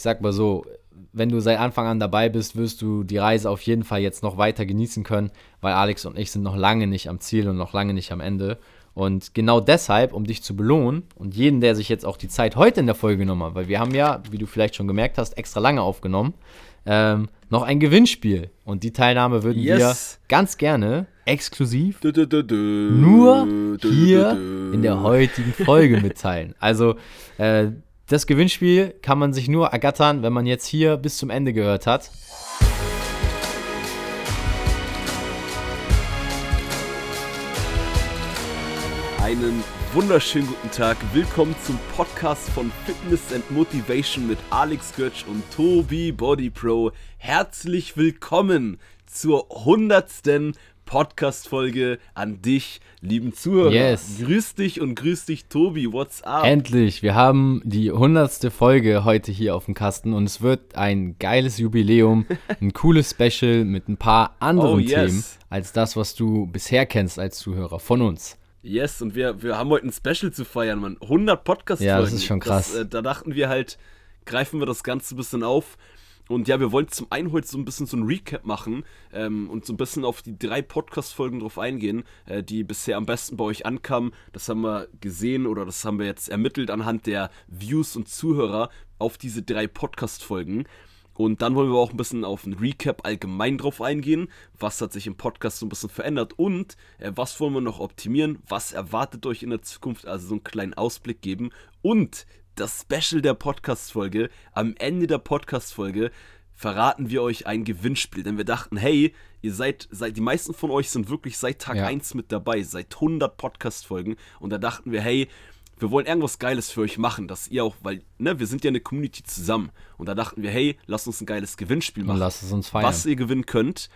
ich sag mal so, wenn du seit Anfang an dabei bist, wirst du die Reise auf jeden Fall jetzt noch weiter genießen können, weil Alex und ich sind noch lange nicht am Ziel und noch lange nicht am Ende. Und genau deshalb, um dich zu belohnen und jeden, der sich jetzt auch die Zeit heute in der Folge genommen hat, weil wir haben ja, wie du vielleicht schon gemerkt hast, extra lange aufgenommen, ähm, noch ein Gewinnspiel. Und die Teilnahme würden yes. wir ganz gerne exklusiv du, du, du, nur hier in der heutigen Folge mitteilen. Also äh, das Gewinnspiel kann man sich nur ergattern, wenn man jetzt hier bis zum Ende gehört hat. Einen wunderschönen guten Tag. Willkommen zum Podcast von Fitness and Motivation mit Alex Götsch und Tobi Body Pro. Herzlich willkommen zur hundertsten Podcast-Folge an dich, lieben Zuhörer. Yes. Grüß dich und grüß dich, Tobi. What's up? Endlich. Wir haben die hundertste Folge heute hier auf dem Kasten und es wird ein geiles Jubiläum, ein cooles Special mit ein paar anderen oh, yes. Themen als das, was du bisher kennst als Zuhörer von uns. Yes, und wir, wir haben heute ein Special zu feiern, man. 100 Podcast-Folgen. Ja, das ist schon krass. Das, äh, da dachten wir halt, greifen wir das Ganze ein bisschen auf. Und ja, wir wollen zum einen heute so ein bisschen so ein Recap machen ähm, und so ein bisschen auf die drei Podcast-Folgen drauf eingehen, äh, die bisher am besten bei euch ankamen. Das haben wir gesehen oder das haben wir jetzt ermittelt anhand der Views und Zuhörer auf diese drei Podcast-Folgen. Und dann wollen wir auch ein bisschen auf ein Recap allgemein drauf eingehen. Was hat sich im Podcast so ein bisschen verändert und äh, was wollen wir noch optimieren? Was erwartet euch in der Zukunft? Also so einen kleinen Ausblick geben. Und das Special der Podcast-Folge, am Ende der Podcast-Folge verraten wir euch ein Gewinnspiel. Denn wir dachten, hey, ihr seid, seid die meisten von euch sind wirklich seit Tag ja. 1 mit dabei, seit 100 Podcast-Folgen. Und da dachten wir, hey, wir wollen irgendwas Geiles für euch machen, dass ihr auch, weil, ne, wir sind ja eine Community zusammen. Und da dachten wir, hey, lasst uns ein geiles Gewinnspiel machen. Und lasst es uns feiern. Was ihr gewinnen könnt.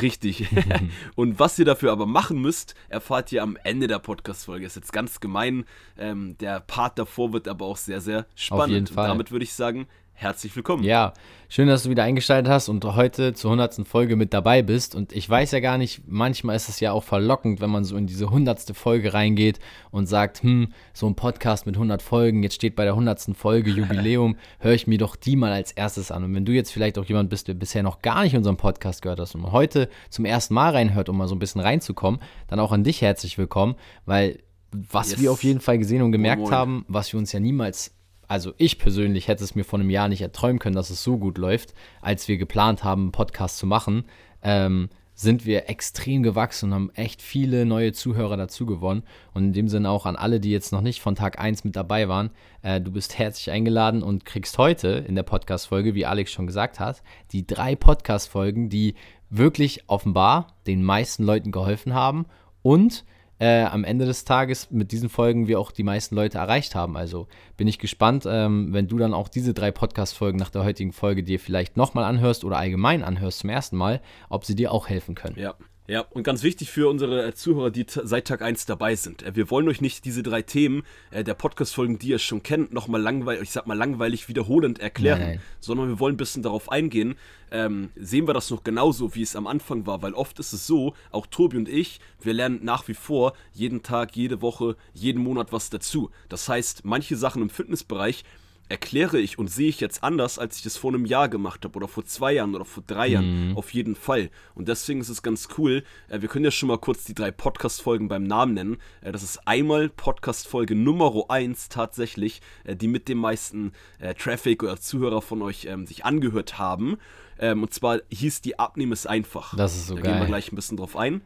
Richtig. und was ihr dafür aber machen müsst, erfahrt ihr am Ende der Podcast-Folge. Ist jetzt ganz gemein. Ähm, der Part davor wird aber auch sehr, sehr spannend. Auf jeden Fall. Und damit würde ich sagen, herzlich willkommen. Ja, schön, dass du wieder eingeschaltet hast und heute zur 100. Folge mit dabei bist. Und ich weiß ja gar nicht, manchmal ist es ja auch verlockend, wenn man so in diese 100. Folge reingeht und sagt, hm, so ein Podcast mit 100 Folgen, jetzt steht bei der 100. Folge Jubiläum, höre ich mir doch die mal als erstes an. Und wenn du jetzt vielleicht auch jemand bist, der bisher noch gar nicht unseren Podcast gehört hast und heute zum ersten Mal reinhört, um mal so ein bisschen reinzukommen, dann auch an dich herzlich willkommen, weil was yes. wir auf jeden Fall gesehen und gemerkt oh, haben, was wir uns ja niemals also ich persönlich hätte es mir vor einem Jahr nicht erträumen können, dass es so gut läuft, als wir geplant haben, einen Podcast zu machen, ähm, sind wir extrem gewachsen und haben echt viele neue Zuhörer dazu gewonnen. Und in dem Sinne auch an alle, die jetzt noch nicht von Tag 1 mit dabei waren, äh, du bist herzlich eingeladen und kriegst heute in der Podcast-Folge, wie Alex schon gesagt hat, die drei Podcast-Folgen, die wirklich offenbar den meisten Leuten geholfen haben und äh, am Ende des Tages mit diesen Folgen wir auch die meisten Leute erreicht haben. Also bin ich gespannt, ähm, wenn du dann auch diese drei Podcast-Folgen nach der heutigen Folge dir vielleicht nochmal anhörst oder allgemein anhörst zum ersten Mal, ob sie dir auch helfen können. Ja. Ja, und ganz wichtig für unsere äh, Zuhörer, die seit Tag 1 dabei sind. Äh, wir wollen euch nicht diese drei Themen äh, der Podcast-Folgen, die ihr schon kennt, nochmal langweilig, ich sag mal langweilig wiederholend erklären, nein, nein. sondern wir wollen ein bisschen darauf eingehen. Ähm, sehen wir das noch genauso, wie es am Anfang war, weil oft ist es so, auch Tobi und ich, wir lernen nach wie vor jeden Tag, jede Woche, jeden Monat was dazu. Das heißt, manche Sachen im Fitnessbereich erkläre ich und sehe ich jetzt anders, als ich das vor einem Jahr gemacht habe oder vor zwei Jahren oder vor drei Jahren. Mhm. Auf jeden Fall. Und deswegen ist es ganz cool. Äh, wir können ja schon mal kurz die drei Podcast-Folgen beim Namen nennen. Äh, das ist einmal Podcast-Folge Nummer 1 tatsächlich, äh, die mit dem meisten äh, Traffic oder Zuhörer von euch ähm, sich angehört haben. Ähm, und zwar hieß die Abnehmen ist einfach. Das ist so da geil. gehen wir gleich ein bisschen drauf ein.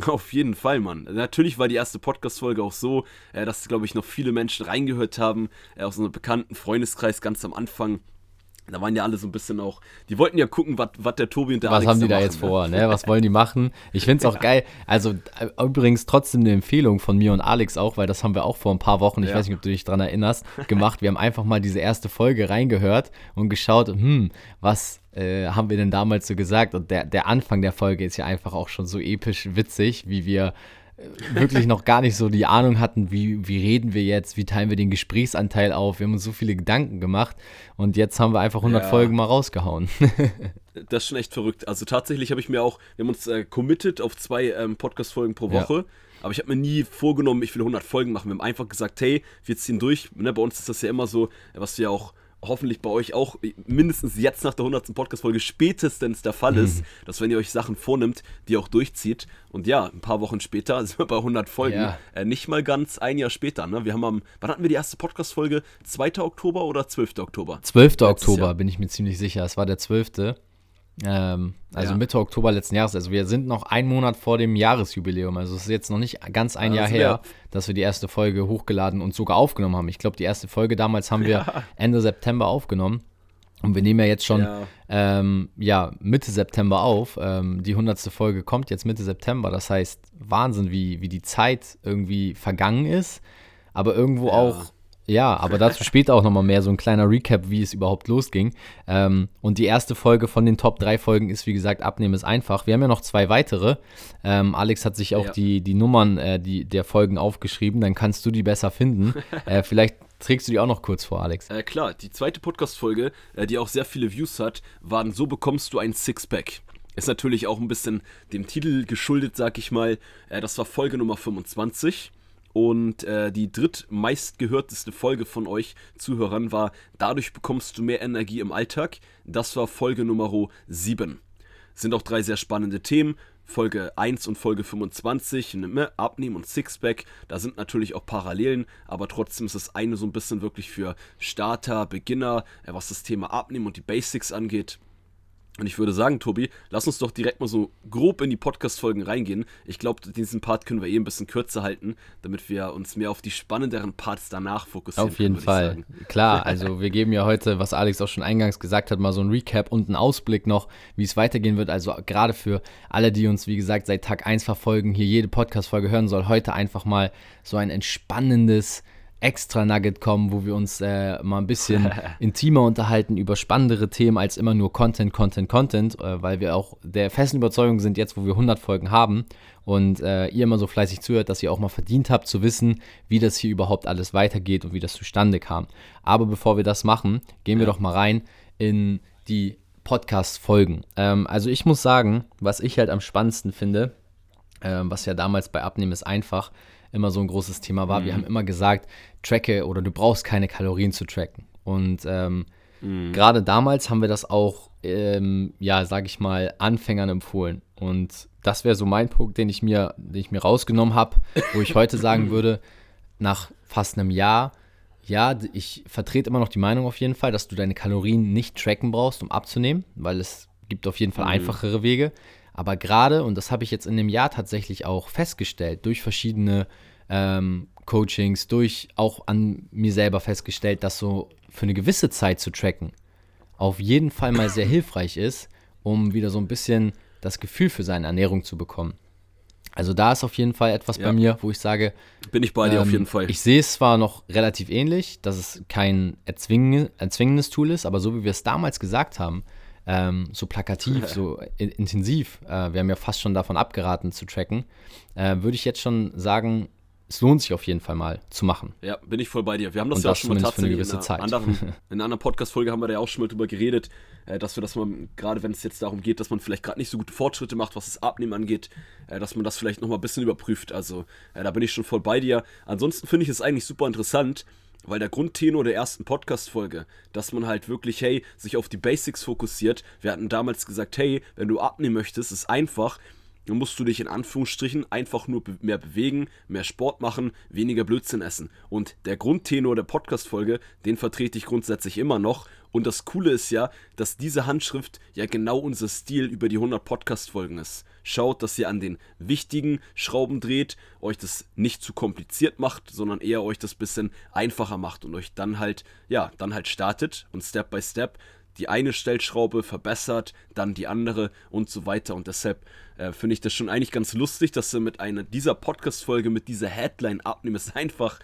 Auf jeden Fall, Mann. Natürlich war die erste Podcast-Folge auch so, äh, dass, glaube ich, noch viele Menschen reingehört haben, äh, aus einem bekannten Freundeskreis ganz am Anfang. Da waren ja alle so ein bisschen auch, die wollten ja gucken, was der Tobi und der was Alex haben die da machen, jetzt ne? vor, ne? Was wollen die machen? Ich finde es auch ja. geil. Also äh, übrigens trotzdem eine Empfehlung von mir und Alex auch, weil das haben wir auch vor ein paar Wochen, ich ja. weiß nicht, ob du dich daran erinnerst, gemacht. Wir haben einfach mal diese erste Folge reingehört und geschaut, hm, was äh, haben wir denn damals so gesagt? Und der, der Anfang der Folge ist ja einfach auch schon so episch witzig, wie wir wirklich noch gar nicht so die Ahnung hatten, wie, wie reden wir jetzt, wie teilen wir den Gesprächsanteil auf. Wir haben uns so viele Gedanken gemacht und jetzt haben wir einfach 100 ja. Folgen mal rausgehauen. das ist schon echt verrückt. Also tatsächlich habe ich mir auch, wir haben uns äh, committed auf zwei ähm, Podcast-Folgen pro Woche. Ja. Aber ich habe mir nie vorgenommen, ich will 100 Folgen machen. Wir haben einfach gesagt, hey, wir ziehen durch. Ne, bei uns ist das ja immer so, was wir auch hoffentlich bei euch auch mindestens jetzt nach der 100. Podcast-Folge spätestens der Fall ist, mhm. dass wenn ihr euch Sachen vornimmt, die auch durchzieht. Und ja, ein paar Wochen später sind wir bei 100 Folgen. Ja. Äh, nicht mal ganz ein Jahr später. Ne? Wir haben am, wann hatten wir die erste Podcast-Folge? 2. Oktober oder 12. Oktober? 12. Oktober, Jahr. bin ich mir ziemlich sicher. Es war der 12. Ähm, also ja. Mitte Oktober letzten Jahres. Also wir sind noch einen Monat vor dem Jahresjubiläum. Also es ist jetzt noch nicht ganz ein ja, Jahr her, dass wir die erste Folge hochgeladen und sogar aufgenommen haben. Ich glaube, die erste Folge damals haben wir ja. Ende September aufgenommen. Und wir nehmen ja jetzt schon ja. Ähm, Mitte September auf. Ähm, die hundertste Folge kommt jetzt Mitte September. Das heißt, Wahnsinn, wie, wie die Zeit irgendwie vergangen ist. Aber irgendwo auch ja, aber dazu später auch nochmal mehr so ein kleiner Recap, wie es überhaupt losging. Ähm, und die erste Folge von den Top 3 Folgen ist, wie gesagt, Abnehmen ist einfach. Wir haben ja noch zwei weitere. Ähm, Alex hat sich auch ja. die, die Nummern äh, die, der Folgen aufgeschrieben, dann kannst du die besser finden. äh, vielleicht trägst du die auch noch kurz vor, Alex. Äh, klar, die zweite Podcast-Folge, äh, die auch sehr viele Views hat, waren So bekommst du ein Sixpack. Ist natürlich auch ein bisschen dem Titel geschuldet, sag ich mal. Äh, das war Folge Nummer 25. Und äh, die drittmeistgehörteste Folge von euch Zuhörern war Dadurch bekommst du mehr Energie im Alltag. Das war Folge Nummer 7. Sind auch drei sehr spannende Themen. Folge 1 und Folge 25, ne, Abnehmen und Sixpack, da sind natürlich auch Parallelen, aber trotzdem ist das eine so ein bisschen wirklich für Starter, Beginner, äh, was das Thema Abnehmen und die Basics angeht. Und ich würde sagen, Tobi, lass uns doch direkt mal so grob in die Podcast-Folgen reingehen. Ich glaube, diesen Part können wir eh ein bisschen kürzer halten, damit wir uns mehr auf die spannenderen Parts danach fokussieren. Auf jeden können, Fall. Klar, also wir geben ja heute, was Alex auch schon eingangs gesagt hat, mal so ein Recap und einen Ausblick noch, wie es weitergehen wird. Also gerade für alle, die uns, wie gesagt, seit Tag 1 verfolgen, hier jede Podcast-Folge hören soll, heute einfach mal so ein entspannendes extra Nugget kommen, wo wir uns äh, mal ein bisschen intimer unterhalten über spannendere Themen als immer nur Content, Content, Content, äh, weil wir auch der festen Überzeugung sind, jetzt wo wir 100 Folgen haben und äh, ihr immer so fleißig zuhört, dass ihr auch mal verdient habt zu wissen, wie das hier überhaupt alles weitergeht und wie das zustande kam. Aber bevor wir das machen, gehen wir doch mal rein in die Podcast-Folgen. Ähm, also ich muss sagen, was ich halt am spannendsten finde, ähm, was ja damals bei Abnehmen ist einfach, immer so ein großes Thema war. Mhm. Wir haben immer gesagt, tracke oder du brauchst keine Kalorien zu tracken. Und ähm, mhm. gerade damals haben wir das auch, ähm, ja, sag ich mal, Anfängern empfohlen. Und das wäre so mein Punkt, den ich mir, den ich mir rausgenommen habe, wo ich heute sagen würde, nach fast einem Jahr, ja, ich vertrete immer noch die Meinung auf jeden Fall, dass du deine Kalorien nicht tracken brauchst, um abzunehmen, weil es gibt auf jeden Fall mhm. einfachere Wege. Aber gerade, und das habe ich jetzt in dem Jahr tatsächlich auch festgestellt, durch verschiedene ähm, Coachings, durch auch an mir selber festgestellt, dass so für eine gewisse Zeit zu tracken auf jeden Fall mal sehr hilfreich ist, um wieder so ein bisschen das Gefühl für seine Ernährung zu bekommen. Also da ist auf jeden Fall etwas ja. bei mir, wo ich sage, bin ich bei dir auf ähm, jeden Fall. Ich sehe es zwar noch relativ ähnlich, dass es kein erzwingendes Tool ist, aber so wie wir es damals gesagt haben, ähm, so plakativ, so in, intensiv, äh, wir haben ja fast schon davon abgeraten zu tracken, äh, würde ich jetzt schon sagen, es lohnt sich auf jeden Fall mal zu machen. Ja, bin ich voll bei dir. Wir haben das Und ja das auch schon mal tatsächlich in einer, anderen, in einer anderen Podcast-Folge haben wir da ja auch schon mal drüber geredet, äh, dass wir das mal, gerade wenn es jetzt darum geht, dass man vielleicht gerade nicht so gute Fortschritte macht, was das Abnehmen angeht, äh, dass man das vielleicht nochmal ein bisschen überprüft. Also äh, da bin ich schon voll bei dir. Ansonsten finde ich es eigentlich super interessant, weil der Grundtenor der ersten Podcast-Folge, dass man halt wirklich, hey, sich auf die Basics fokussiert. Wir hatten damals gesagt, hey, wenn du abnehmen möchtest, ist einfach, dann musst du dich in Anführungsstrichen einfach nur mehr bewegen, mehr Sport machen, weniger Blödsinn essen. Und der Grundtenor der Podcast-Folge, den vertrete ich grundsätzlich immer noch. Und das Coole ist ja, dass diese Handschrift ja genau unser Stil über die 100 Podcast-Folgen ist. Schaut, dass ihr an den wichtigen Schrauben dreht, euch das nicht zu kompliziert macht, sondern eher euch das bisschen einfacher macht und euch dann halt, ja, dann halt startet und Step by Step die eine Stellschraube verbessert, dann die andere und so weiter. Und deshalb äh, finde ich das schon eigentlich ganz lustig, dass wir mit einer dieser Podcast-Folge, mit dieser Headline abnehmen, es einfach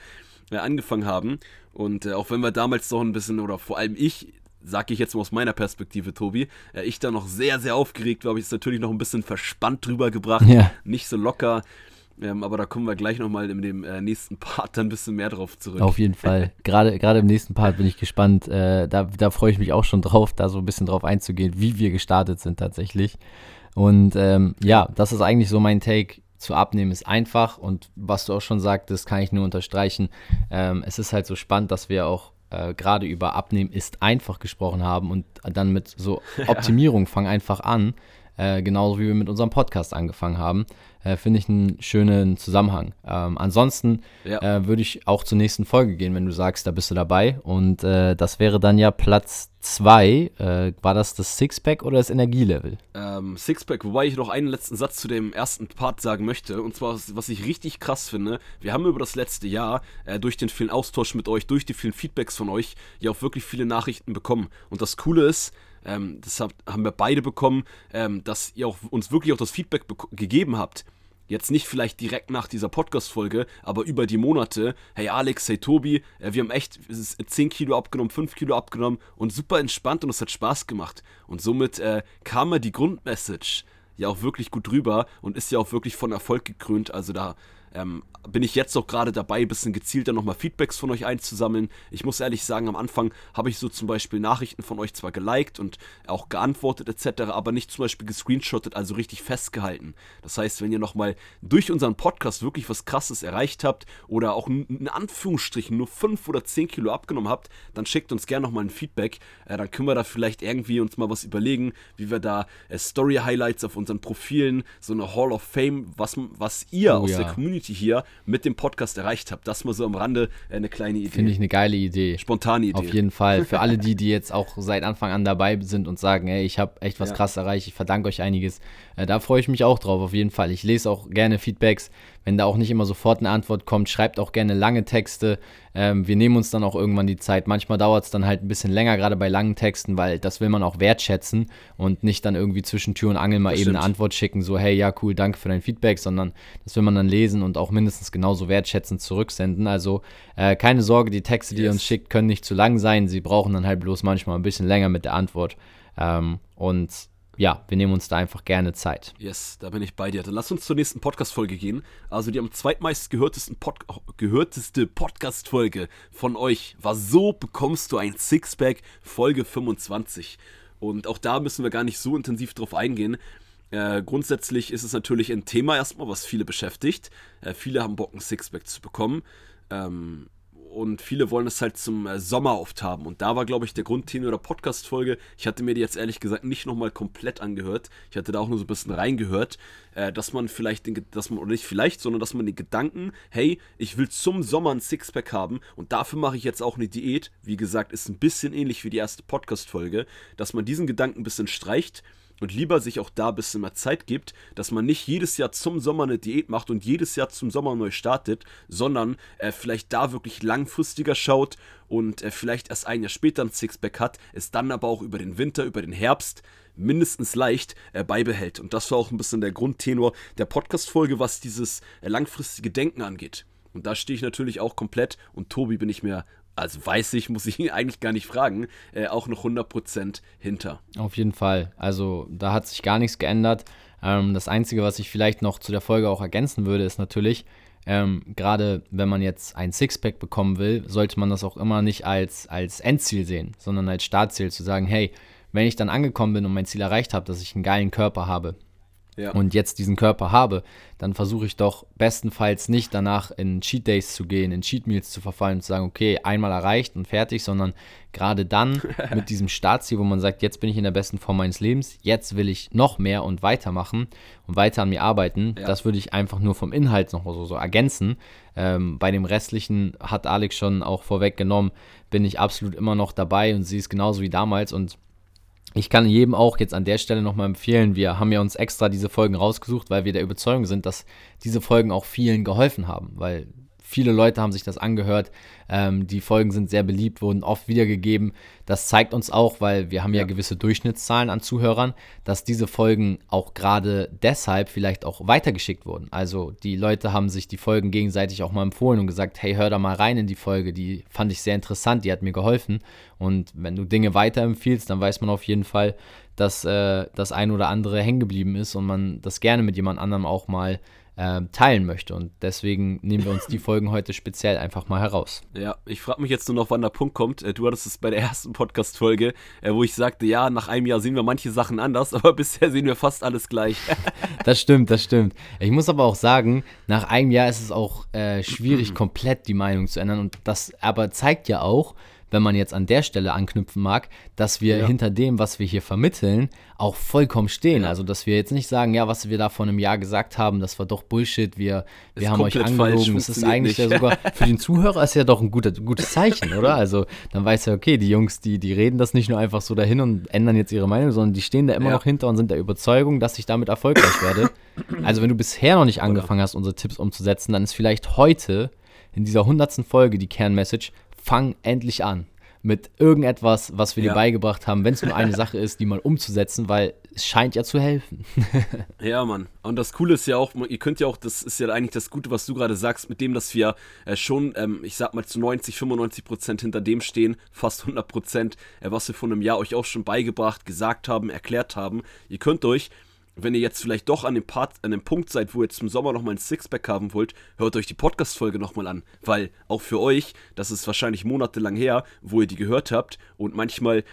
äh, angefangen haben. Und äh, auch wenn wir damals noch ein bisschen, oder vor allem ich, sage ich jetzt mal aus meiner Perspektive, Tobi, äh, ich da noch sehr, sehr aufgeregt war, habe ich es natürlich noch ein bisschen verspannt drüber gebracht, ja. nicht so locker. Ähm, aber da kommen wir gleich nochmal in dem äh, nächsten Part dann ein bisschen mehr drauf zurück. Auf jeden Fall. Gerade, gerade im nächsten Part bin ich gespannt. Äh, da da freue ich mich auch schon drauf, da so ein bisschen drauf einzugehen, wie wir gestartet sind tatsächlich. Und ähm, ja, das ist eigentlich so mein Take. Zu abnehmen ist einfach und was du auch schon sagtest, kann ich nur unterstreichen. Ähm, es ist halt so spannend, dass wir auch äh, gerade über Abnehmen ist einfach gesprochen haben und dann mit so Optimierung, fang einfach an, äh, genauso wie wir mit unserem Podcast angefangen haben, äh, finde ich einen schönen Zusammenhang. Ähm, ansonsten ja. äh, würde ich auch zur nächsten Folge gehen, wenn du sagst, da bist du dabei. Und äh, das wäre dann ja Platz 2. Äh, war das das Sixpack oder das Energielevel? Ähm, Sixpack, wobei ich noch einen letzten Satz zu dem ersten Part sagen möchte. Und zwar, was ich richtig krass finde, wir haben über das letzte Jahr durch den vielen Austausch mit euch, durch die vielen Feedbacks von euch, ja auch wirklich viele Nachrichten bekommen. Und das Coole ist, ähm, das haben wir beide bekommen, ähm, dass ihr auch, uns wirklich auch das Feedback gegeben habt. Jetzt nicht vielleicht direkt nach dieser Podcast-Folge, aber über die Monate. Hey Alex, hey Tobi, äh, wir haben echt 10 Kilo abgenommen, 5 Kilo abgenommen und super entspannt und es hat Spaß gemacht. Und somit äh, kam mir die Grundmessage ja auch wirklich gut rüber und ist ja auch wirklich von Erfolg gekrönt. Also da ähm, bin ich jetzt auch gerade dabei, ein bisschen gezielter nochmal Feedbacks von euch einzusammeln. Ich muss ehrlich sagen, am Anfang habe ich so zum Beispiel Nachrichten von euch zwar geliked und auch geantwortet etc., aber nicht zum Beispiel gescreenshottet, also richtig festgehalten. Das heißt, wenn ihr nochmal durch unseren Podcast wirklich was Krasses erreicht habt oder auch in Anführungsstrichen nur 5 oder 10 Kilo abgenommen habt, dann schickt uns gerne nochmal ein Feedback. Äh, dann können wir da vielleicht irgendwie uns mal was überlegen, wie wir da äh, Story-Highlights auf unseren Profilen, so eine Hall of Fame, was, was ihr oh, aus ja. der Community hier mit dem Podcast erreicht habt. Das mal so am Rande äh, eine kleine Idee. Finde ich eine geile Idee. Spontane Idee. Auf jeden Fall. Für alle die, die jetzt auch seit Anfang an dabei sind und sagen, ey, ich habe echt was ja. krass erreicht, ich verdanke euch einiges. Äh, da freue ich mich auch drauf, auf jeden Fall. Ich lese auch gerne Feedbacks. Wenn da auch nicht immer sofort eine Antwort kommt, schreibt auch gerne lange Texte. Ähm, wir nehmen uns dann auch irgendwann die Zeit. Manchmal dauert es dann halt ein bisschen länger, gerade bei langen Texten, weil das will man auch wertschätzen und nicht dann irgendwie zwischen Tür und Angel mal das eben stimmt. eine Antwort schicken, so hey, ja, cool, danke für dein Feedback, sondern das will man dann lesen und auch mindestens genauso wertschätzend zurücksenden. Also äh, keine Sorge, die Texte, die yes. ihr uns schickt, können nicht zu lang sein. Sie brauchen dann halt bloß manchmal ein bisschen länger mit der Antwort. Ähm, und ja, wir nehmen uns da einfach gerne Zeit. Yes, da bin ich bei dir. Dann lass uns zur nächsten Podcast-Folge gehen. Also die am zweitmeist Pod gehörteste Podcast-Folge von euch war So bekommst du ein Sixpack, Folge 25. Und auch da müssen wir gar nicht so intensiv drauf eingehen. Äh, grundsätzlich ist es natürlich ein Thema erstmal, was viele beschäftigt. Äh, viele haben Bock, ein Sixpack zu bekommen. Ähm, und viele wollen es halt zum äh, Sommer oft haben. Und da war, glaube ich, der Grundtenor der Podcast-Folge. Ich hatte mir die jetzt ehrlich gesagt nicht nochmal komplett angehört. Ich hatte da auch nur so ein bisschen reingehört, äh, dass man vielleicht, den, dass man, oder nicht vielleicht, sondern dass man den Gedanken, hey, ich will zum Sommer ein Sixpack haben und dafür mache ich jetzt auch eine Diät. Wie gesagt, ist ein bisschen ähnlich wie die erste Podcast-Folge, dass man diesen Gedanken ein bisschen streicht und lieber sich auch da ein bisschen mehr Zeit gibt, dass man nicht jedes Jahr zum Sommer eine Diät macht und jedes Jahr zum Sommer neu startet, sondern äh, vielleicht da wirklich langfristiger schaut und äh, vielleicht erst ein Jahr später ein Sixpack hat, es dann aber auch über den Winter, über den Herbst mindestens leicht äh, beibehält. Und das war auch ein bisschen der Grundtenor der Podcast-Folge, was dieses äh, langfristige Denken angeht. Und da stehe ich natürlich auch komplett und Tobi bin ich mir also weiß ich, muss ich ihn eigentlich gar nicht fragen, äh, auch noch 100% hinter. Auf jeden Fall. Also da hat sich gar nichts geändert. Ähm, das Einzige, was ich vielleicht noch zu der Folge auch ergänzen würde, ist natürlich, ähm, gerade wenn man jetzt ein Sixpack bekommen will, sollte man das auch immer nicht als, als Endziel sehen, sondern als Startziel zu sagen, hey, wenn ich dann angekommen bin und mein Ziel erreicht habe, dass ich einen geilen Körper habe, ja. und jetzt diesen Körper habe, dann versuche ich doch bestenfalls nicht danach in Cheat Days zu gehen, in Cheat Meals zu verfallen und zu sagen, okay, einmal erreicht und fertig, sondern gerade dann mit diesem Startziel, wo man sagt, jetzt bin ich in der besten Form meines Lebens, jetzt will ich noch mehr und weitermachen und weiter an mir arbeiten. Ja. Das würde ich einfach nur vom Inhalt noch so, so ergänzen. Ähm, bei dem restlichen hat Alex schon auch vorweggenommen, bin ich absolut immer noch dabei und sie ist genauso wie damals und ich kann jedem auch jetzt an der Stelle nochmal empfehlen, wir haben ja uns extra diese Folgen rausgesucht, weil wir der Überzeugung sind, dass diese Folgen auch vielen geholfen haben, weil Viele Leute haben sich das angehört. Ähm, die Folgen sind sehr beliebt, wurden oft wiedergegeben. Das zeigt uns auch, weil wir haben ja, ja gewisse Durchschnittszahlen an Zuhörern, dass diese Folgen auch gerade deshalb vielleicht auch weitergeschickt wurden. Also die Leute haben sich die Folgen gegenseitig auch mal empfohlen und gesagt, hey, hör da mal rein in die Folge, die fand ich sehr interessant, die hat mir geholfen. Und wenn du Dinge weiterempfiehlst, dann weiß man auf jeden Fall, dass äh, das ein oder andere hängen geblieben ist und man das gerne mit jemand anderem auch mal äh, teilen möchte. Und deswegen nehmen wir uns die Folgen heute speziell einfach mal heraus. Ja, ich frage mich jetzt nur noch, wann der Punkt kommt. Äh, du hattest es bei der ersten Podcast-Folge, äh, wo ich sagte, ja, nach einem Jahr sehen wir manche Sachen anders, aber bisher sehen wir fast alles gleich. das stimmt, das stimmt. Ich muss aber auch sagen, nach einem Jahr ist es auch äh, schwierig, komplett die Meinung zu ändern. Und das aber zeigt ja auch, wenn man jetzt an der Stelle anknüpfen mag, dass wir Ja. hinter dem, was wir hier vermitteln, auch vollkommen stehen. Ja. Also, dass wir jetzt nicht sagen, ja, was wir da vor einem Jahr gesagt haben, das war doch Bullshit, wir, wir Ist haben euch angelogen. Es ist eigentlich ja nicht. sogar für den Zuhörer ist ja doch ein guter, gutes Zeichen, oder? Also, dann weiß er, okay, die Jungs, die, die reden das nicht nur einfach so dahin und ändern jetzt ihre Meinung, sondern die stehen da immer Ja. noch hinter und sind der Überzeugung, dass ich damit erfolgreich werde. Also, wenn du bisher noch nicht angefangen hast, unsere Tipps umzusetzen, dann ist vielleicht heute in dieser hundertsten Folge die Kernmessage, fang endlich an mit irgendetwas, was wir dir Ja. beigebracht haben, wenn es nur eine Sache ist, die mal umzusetzen, weil es scheint ja zu helfen. Ja, Mann. Und das Coole ist ja auch, ihr könnt ja auch, das ist ja eigentlich das Gute, was du gerade sagst, mit dem, dass wir äh, schon, ähm, ich sag mal, zu 90, 95 Prozent hinter dem stehen, fast 100 Prozent, äh, was wir vor einem Jahr euch auch schon beigebracht, gesagt haben, erklärt haben. Ihr könnt euch, wenn ihr jetzt vielleicht doch an dem, Part, an dem Punkt seid, wo ihr zum Sommer nochmal ein Sixpack haben wollt, hört euch die Podcast-Folge nochmal an. Weil auch für euch, das ist wahrscheinlich monatelang her, wo ihr die gehört habt und manchmal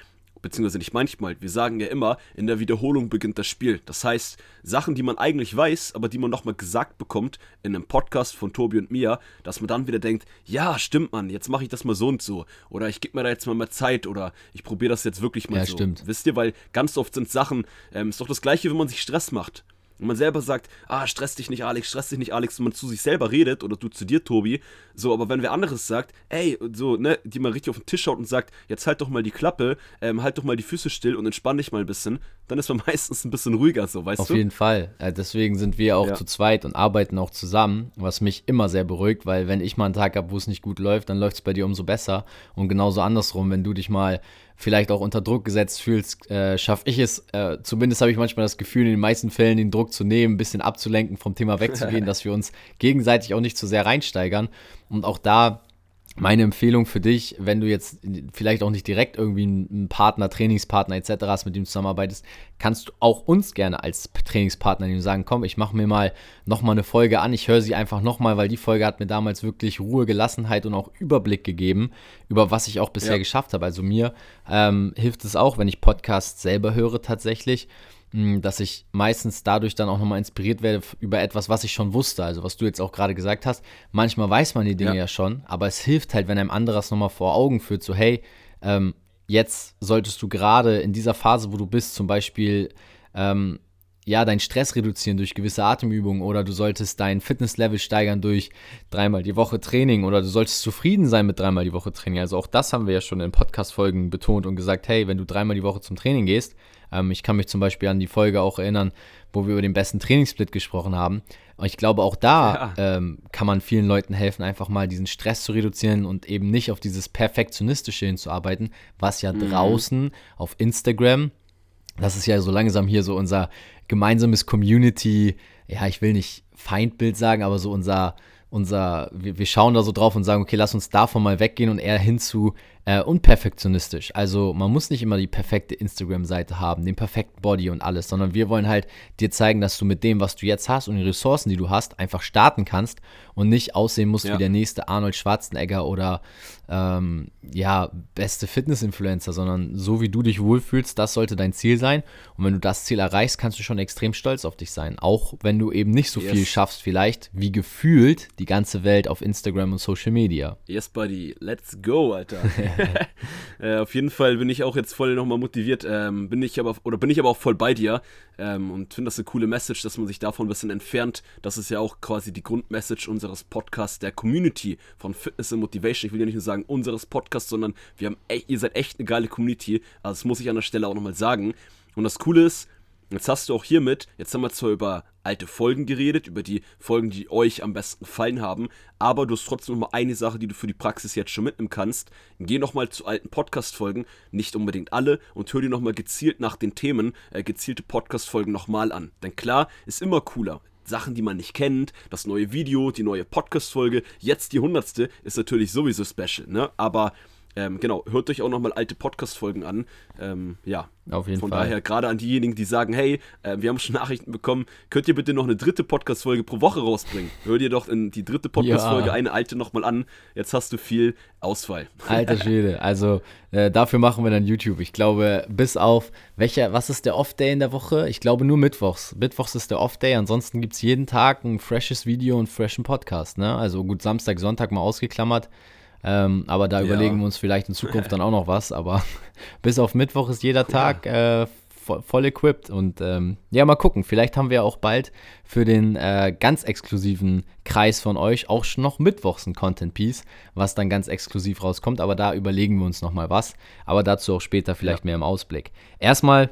beziehungsweise nicht manchmal, wir sagen ja immer, in der Wiederholung beginnt das Spiel. Das heißt, Sachen, die man eigentlich weiß, aber die man nochmal gesagt bekommt in einem Podcast von Tobi und mir, dass man dann wieder denkt, ja, stimmt man, jetzt mache ich das mal so und so. Oder ich gebe mir da jetzt mal mehr Zeit oder ich probiere das jetzt wirklich mal Ja, so. stimmt. Wisst ihr, weil ganz oft sind Sachen, ähm, ist doch das gleiche, wenn man sich Stress macht. Und man selber sagt, ah, stress dich nicht, Alex, stress dich nicht, Alex, und man zu sich selber redet oder du zu dir, Tobi. So, aber wenn wer anderes sagt, ey, so, ne, die mal richtig auf den Tisch schaut und sagt, jetzt halt doch mal die Klappe, ähm, halt doch mal die Füße still und entspann dich mal ein bisschen, dann ist man meistens ein bisschen ruhiger, so, weißt Auf du? jeden Fall. Äh, deswegen sind wir auch Ja. zu zweit und arbeiten auch zusammen, was mich immer sehr beruhigt, weil wenn ich mal einen Tag habe, wo es nicht gut läuft, dann läuft es bei dir umso besser. Und genauso andersrum, wenn du dich mal vielleicht auch unter Druck gesetzt fühlst, äh, schaffe ich es, äh, zumindest habe ich manchmal das Gefühl, in den meisten Fällen den Druck zu nehmen, ein bisschen abzulenken, vom Thema wegzugehen, dass wir uns gegenseitig auch nicht zu sehr reinsteigern. Und auch da meine Empfehlung für dich, wenn du jetzt vielleicht auch nicht direkt irgendwie einen Partner, Trainingspartner etc. hast, mit dem du zusammenarbeitest, kannst du auch uns gerne als Trainingspartner nehmen und sagen, komm, ich mache mir mal nochmal eine Folge an, ich höre sie einfach nochmal, weil die Folge hat mir damals wirklich Ruhe, Gelassenheit und auch Überblick gegeben, über was ich auch bisher Ja. geschafft habe. Also mir ähm, hilft es auch, wenn ich Podcasts selber höre tatsächlich, dass ich meistens dadurch dann auch nochmal inspiriert werde über etwas, was ich schon wusste. Also was du jetzt auch gerade gesagt hast. Manchmal weiß man die Dinge ja. Ja. schon, aber es hilft halt, wenn einem anderes nochmal vor Augen führt, so hey, ähm, jetzt solltest du gerade in dieser Phase, wo du bist, zum Beispiel ähm, ja, deinen Stress reduzieren durch gewisse Atemübungen oder du solltest dein Fitnesslevel steigern durch dreimal die Woche Training oder du solltest zufrieden sein mit dreimal die Woche Training. Also auch das haben wir ja schon in Podcast-Folgen betont und gesagt, hey, wenn du dreimal die Woche zum Training gehst, ähm, ich kann mich zum Beispiel an die Folge auch erinnern, wo wir über den besten Trainingssplit gesprochen haben. Und ich glaube, auch da ähm, kann man vielen Leuten helfen, einfach mal diesen Stress zu reduzieren und eben nicht auf dieses Perfektionistische hinzuarbeiten, was ja draußen auf Instagram das ist ja so langsam hier so unser gemeinsames Community, ja, ich will nicht Feindbild sagen, aber so unser, unser, wir, wir schauen da so drauf und sagen, okay, lass uns davon mal weggehen und eher hin zu äh, unperfektionistisch. Also man muss nicht immer die perfekte Instagram-Seite haben, den perfekten Body und alles, sondern wir wollen halt dir zeigen, dass du mit dem, was du jetzt hast und den Ressourcen, die du hast, einfach starten kannst und nicht aussehen musst Ja. wie der nächste Arnold Schwarzenegger oder ähm, ja, beste Fitness-Influencer, sondern so wie du dich wohlfühlst, das sollte dein Ziel sein. Und wenn du das Ziel erreichst, kannst du schon extrem stolz auf dich sein. Auch wenn du eben nicht so Yes. viel schaffst, vielleicht wie gefühlt die ganze Welt auf Instagram und Social Media. Yes, Buddy, let's go, Alter. äh, auf jeden Fall bin ich auch jetzt voll nochmal motiviert. Ähm, bin ich aber, oder bin ich aber auch voll bei dir ähm, und finde das eine coole Message, dass man sich davon ein bisschen entfernt. Das ist ja auch quasi die Grundmessage unseres Podcasts, der Community von Fitness and Motivation. Ich will ja nicht nur sagen unseres Podcasts, sondern wir haben, echt, ihr seid echt eine geile Community. Also das muss ich an der Stelle auch nochmal sagen. Und das Coole ist, Jetzt hast du auch hiermit, jetzt haben wir zwar über alte Folgen geredet, über die Folgen, die euch am besten gefallen haben, aber du hast trotzdem noch mal eine Sache, die du für die Praxis jetzt schon mitnehmen kannst. Geh noch mal zu alten Podcast-Folgen, nicht unbedingt alle, und hör dir noch mal gezielt nach den Themen äh, gezielte Podcast-Folgen noch mal an. Denn klar, ist immer cooler. Sachen, die man nicht kennt, das neue Video, die neue Podcast-Folge, jetzt die hundertste, ist natürlich sowieso special, ne? Aber ähm, genau, hört euch auch noch mal alte Podcast-Folgen an. Ähm, ja, Auf jeden von Fall. daher, gerade an diejenigen, die sagen, hey, äh, wir haben schon Nachrichten bekommen, könnt ihr bitte noch eine dritte Podcast-Folge pro Woche rausbringen? Hör dir doch in die dritte Podcast-Folge Ja. eine alte nochmal an. Jetzt hast du viel Ausfall. Alter Schwede, also äh, dafür machen wir dann YouTube. Ich glaube, bis auf, welcher, was ist der Off-Day in der Woche? Ich glaube nur Mittwochs. Mittwochs ist der Off-Day, ansonsten gibt es jeden Tag ein freshes Video und einen freshen Podcast. Ne? Also gut, Samstag, Sonntag mal ausgeklammert. Ähm, aber da Ja. überlegen wir uns vielleicht in Zukunft dann auch noch was. Aber bis auf Mittwoch ist jeder Tag äh, vo voll equipped. Und ähm, ja, mal gucken. Vielleicht haben wir auch bald für den äh, ganz exklusiven Kreis von euch auch schon noch Mittwochs ein Content-Piece, was dann ganz exklusiv rauskommt. Aber da überlegen wir uns nochmal was. Aber dazu auch später vielleicht mehr im Ausblick. Erstmal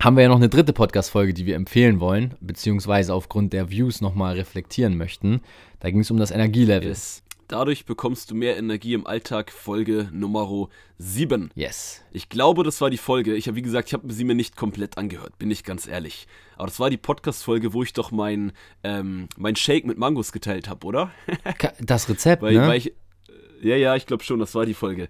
haben wir ja noch eine dritte Podcast-Folge, die wir empfehlen wollen, beziehungsweise aufgrund der Views nochmal reflektieren möchten. Da ging es um das Energielevel. Yes. Dadurch bekommst du mehr Energie im Alltag, Folge Nummer 7. yes. Ich glaube, das war die Folge. Ich habe, wie gesagt, ich habe sie mir nicht komplett angehört, bin ich ganz ehrlich. Aber das war die Podcast-Folge, wo ich doch mein, ähm, mein Shake mit Mangos geteilt habe, oder? Das Rezept, Weil, ne? weil ich. Ja, ja, ich glaube schon, das war die Folge.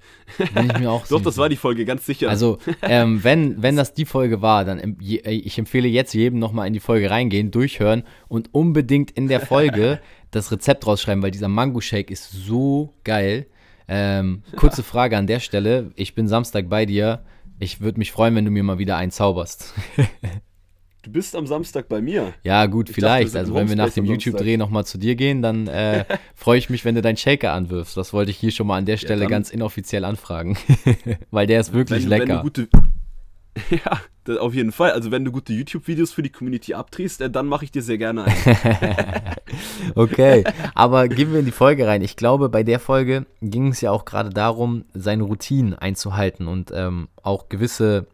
Bin ich mir auch Doch, das war die Folge, ganz sicher. Also, ähm, wenn, wenn das die Folge war, dann ey, ich empfehle jetzt jedem nochmal in die Folge reingehen, durchhören und unbedingt in der Folge das Rezept rausschreiben, weil dieser Mango-Shake ist so geil. Ähm, kurze Frage an der Stelle. Ich bin Samstag bei dir. Ich würde mich freuen, wenn du mir mal wieder einen zauberst. du bist am Samstag bei mir. Ja, gut, dachte, wir vielleicht. sind Also, wenn wir nach dem. YouTube-Dreh nochmal zu dir gehen, dann äh, freue ich mich, wenn du deinen Shaker anwirfst. Das wollte ich hier schon mal an der Stelle dann- ganz inoffiziell anfragen. weil der ist wirklich wenn, Wenn lecker. du gute, ja, das auf jeden Fall. Also, wenn du gute YouTube-Videos für die Community abdrehst, äh, dann mache ich dir sehr gerne ein. Okay, aber gehen wir in die Folge rein. Ich glaube, bei der Folge ging es ja auch gerade darum, seine Routinen einzuhalten und ähm, auch gewisse,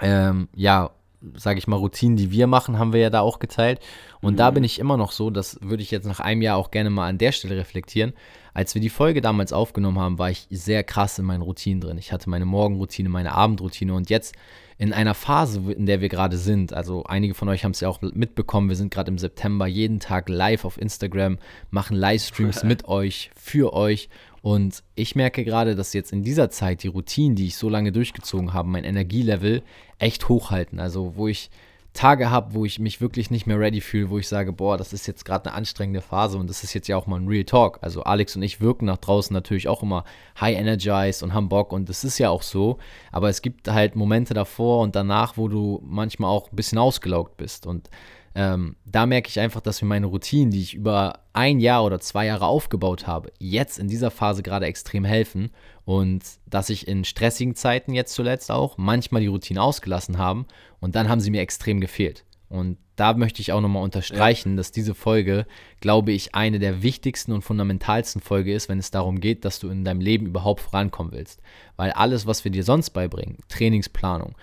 ähm, ja, sage ich mal, Routinen, die wir machen, haben wir ja da auch geteilt. Und da bin ich immer noch so, das würde ich jetzt nach einem Jahr auch gerne mal an der Stelle reflektieren. Als wir die Folge damals aufgenommen haben, war ich sehr krass in meinen Routinen drin. Ich hatte meine Morgenroutine, meine Abendroutine und jetzt in einer Phase, in der wir gerade sind, also einige von euch haben es ja auch mitbekommen, wir sind gerade im September jeden Tag live auf Instagram, machen Livestreams mit euch, für euch und ich merke gerade, dass jetzt in dieser Zeit die Routinen, die ich so lange durchgezogen habe, mein Energielevel echt hochhalten. Also wo ich Tage habe, wo ich mich wirklich nicht mehr ready fühle, wo ich sage, boah, das ist jetzt gerade eine anstrengende Phase und das ist jetzt ja auch mal ein Real Talk. Also Alex und ich wirken nach draußen natürlich auch immer high energized und haben Bock und das ist ja auch so, aber es gibt halt Momente davor und danach, wo du manchmal auch ein bisschen ausgelaugt bist und ähm, da merke ich einfach, dass mir meine Routinen, die ich über ein Jahr oder zwei Jahre aufgebaut habe, jetzt in dieser Phase gerade extrem helfen und dass ich in stressigen Zeiten jetzt zuletzt auch manchmal die Routine ausgelassen haben und dann haben sie mir extrem gefehlt. Und da möchte ich auch nochmal unterstreichen, dass diese Folge, glaube ich, eine der wichtigsten und fundamentalsten Folge ist, wenn es darum geht, dass du in deinem Leben überhaupt vorankommen willst. Weil alles, was wir dir sonst beibringen, Trainingsplanung,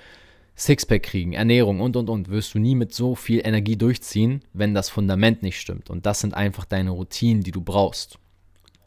Sixpack kriegen, Ernährung und und und, wirst du nie mit so viel Energie durchziehen, wenn das Fundament nicht stimmt. Und das sind einfach deine Routinen, die du brauchst.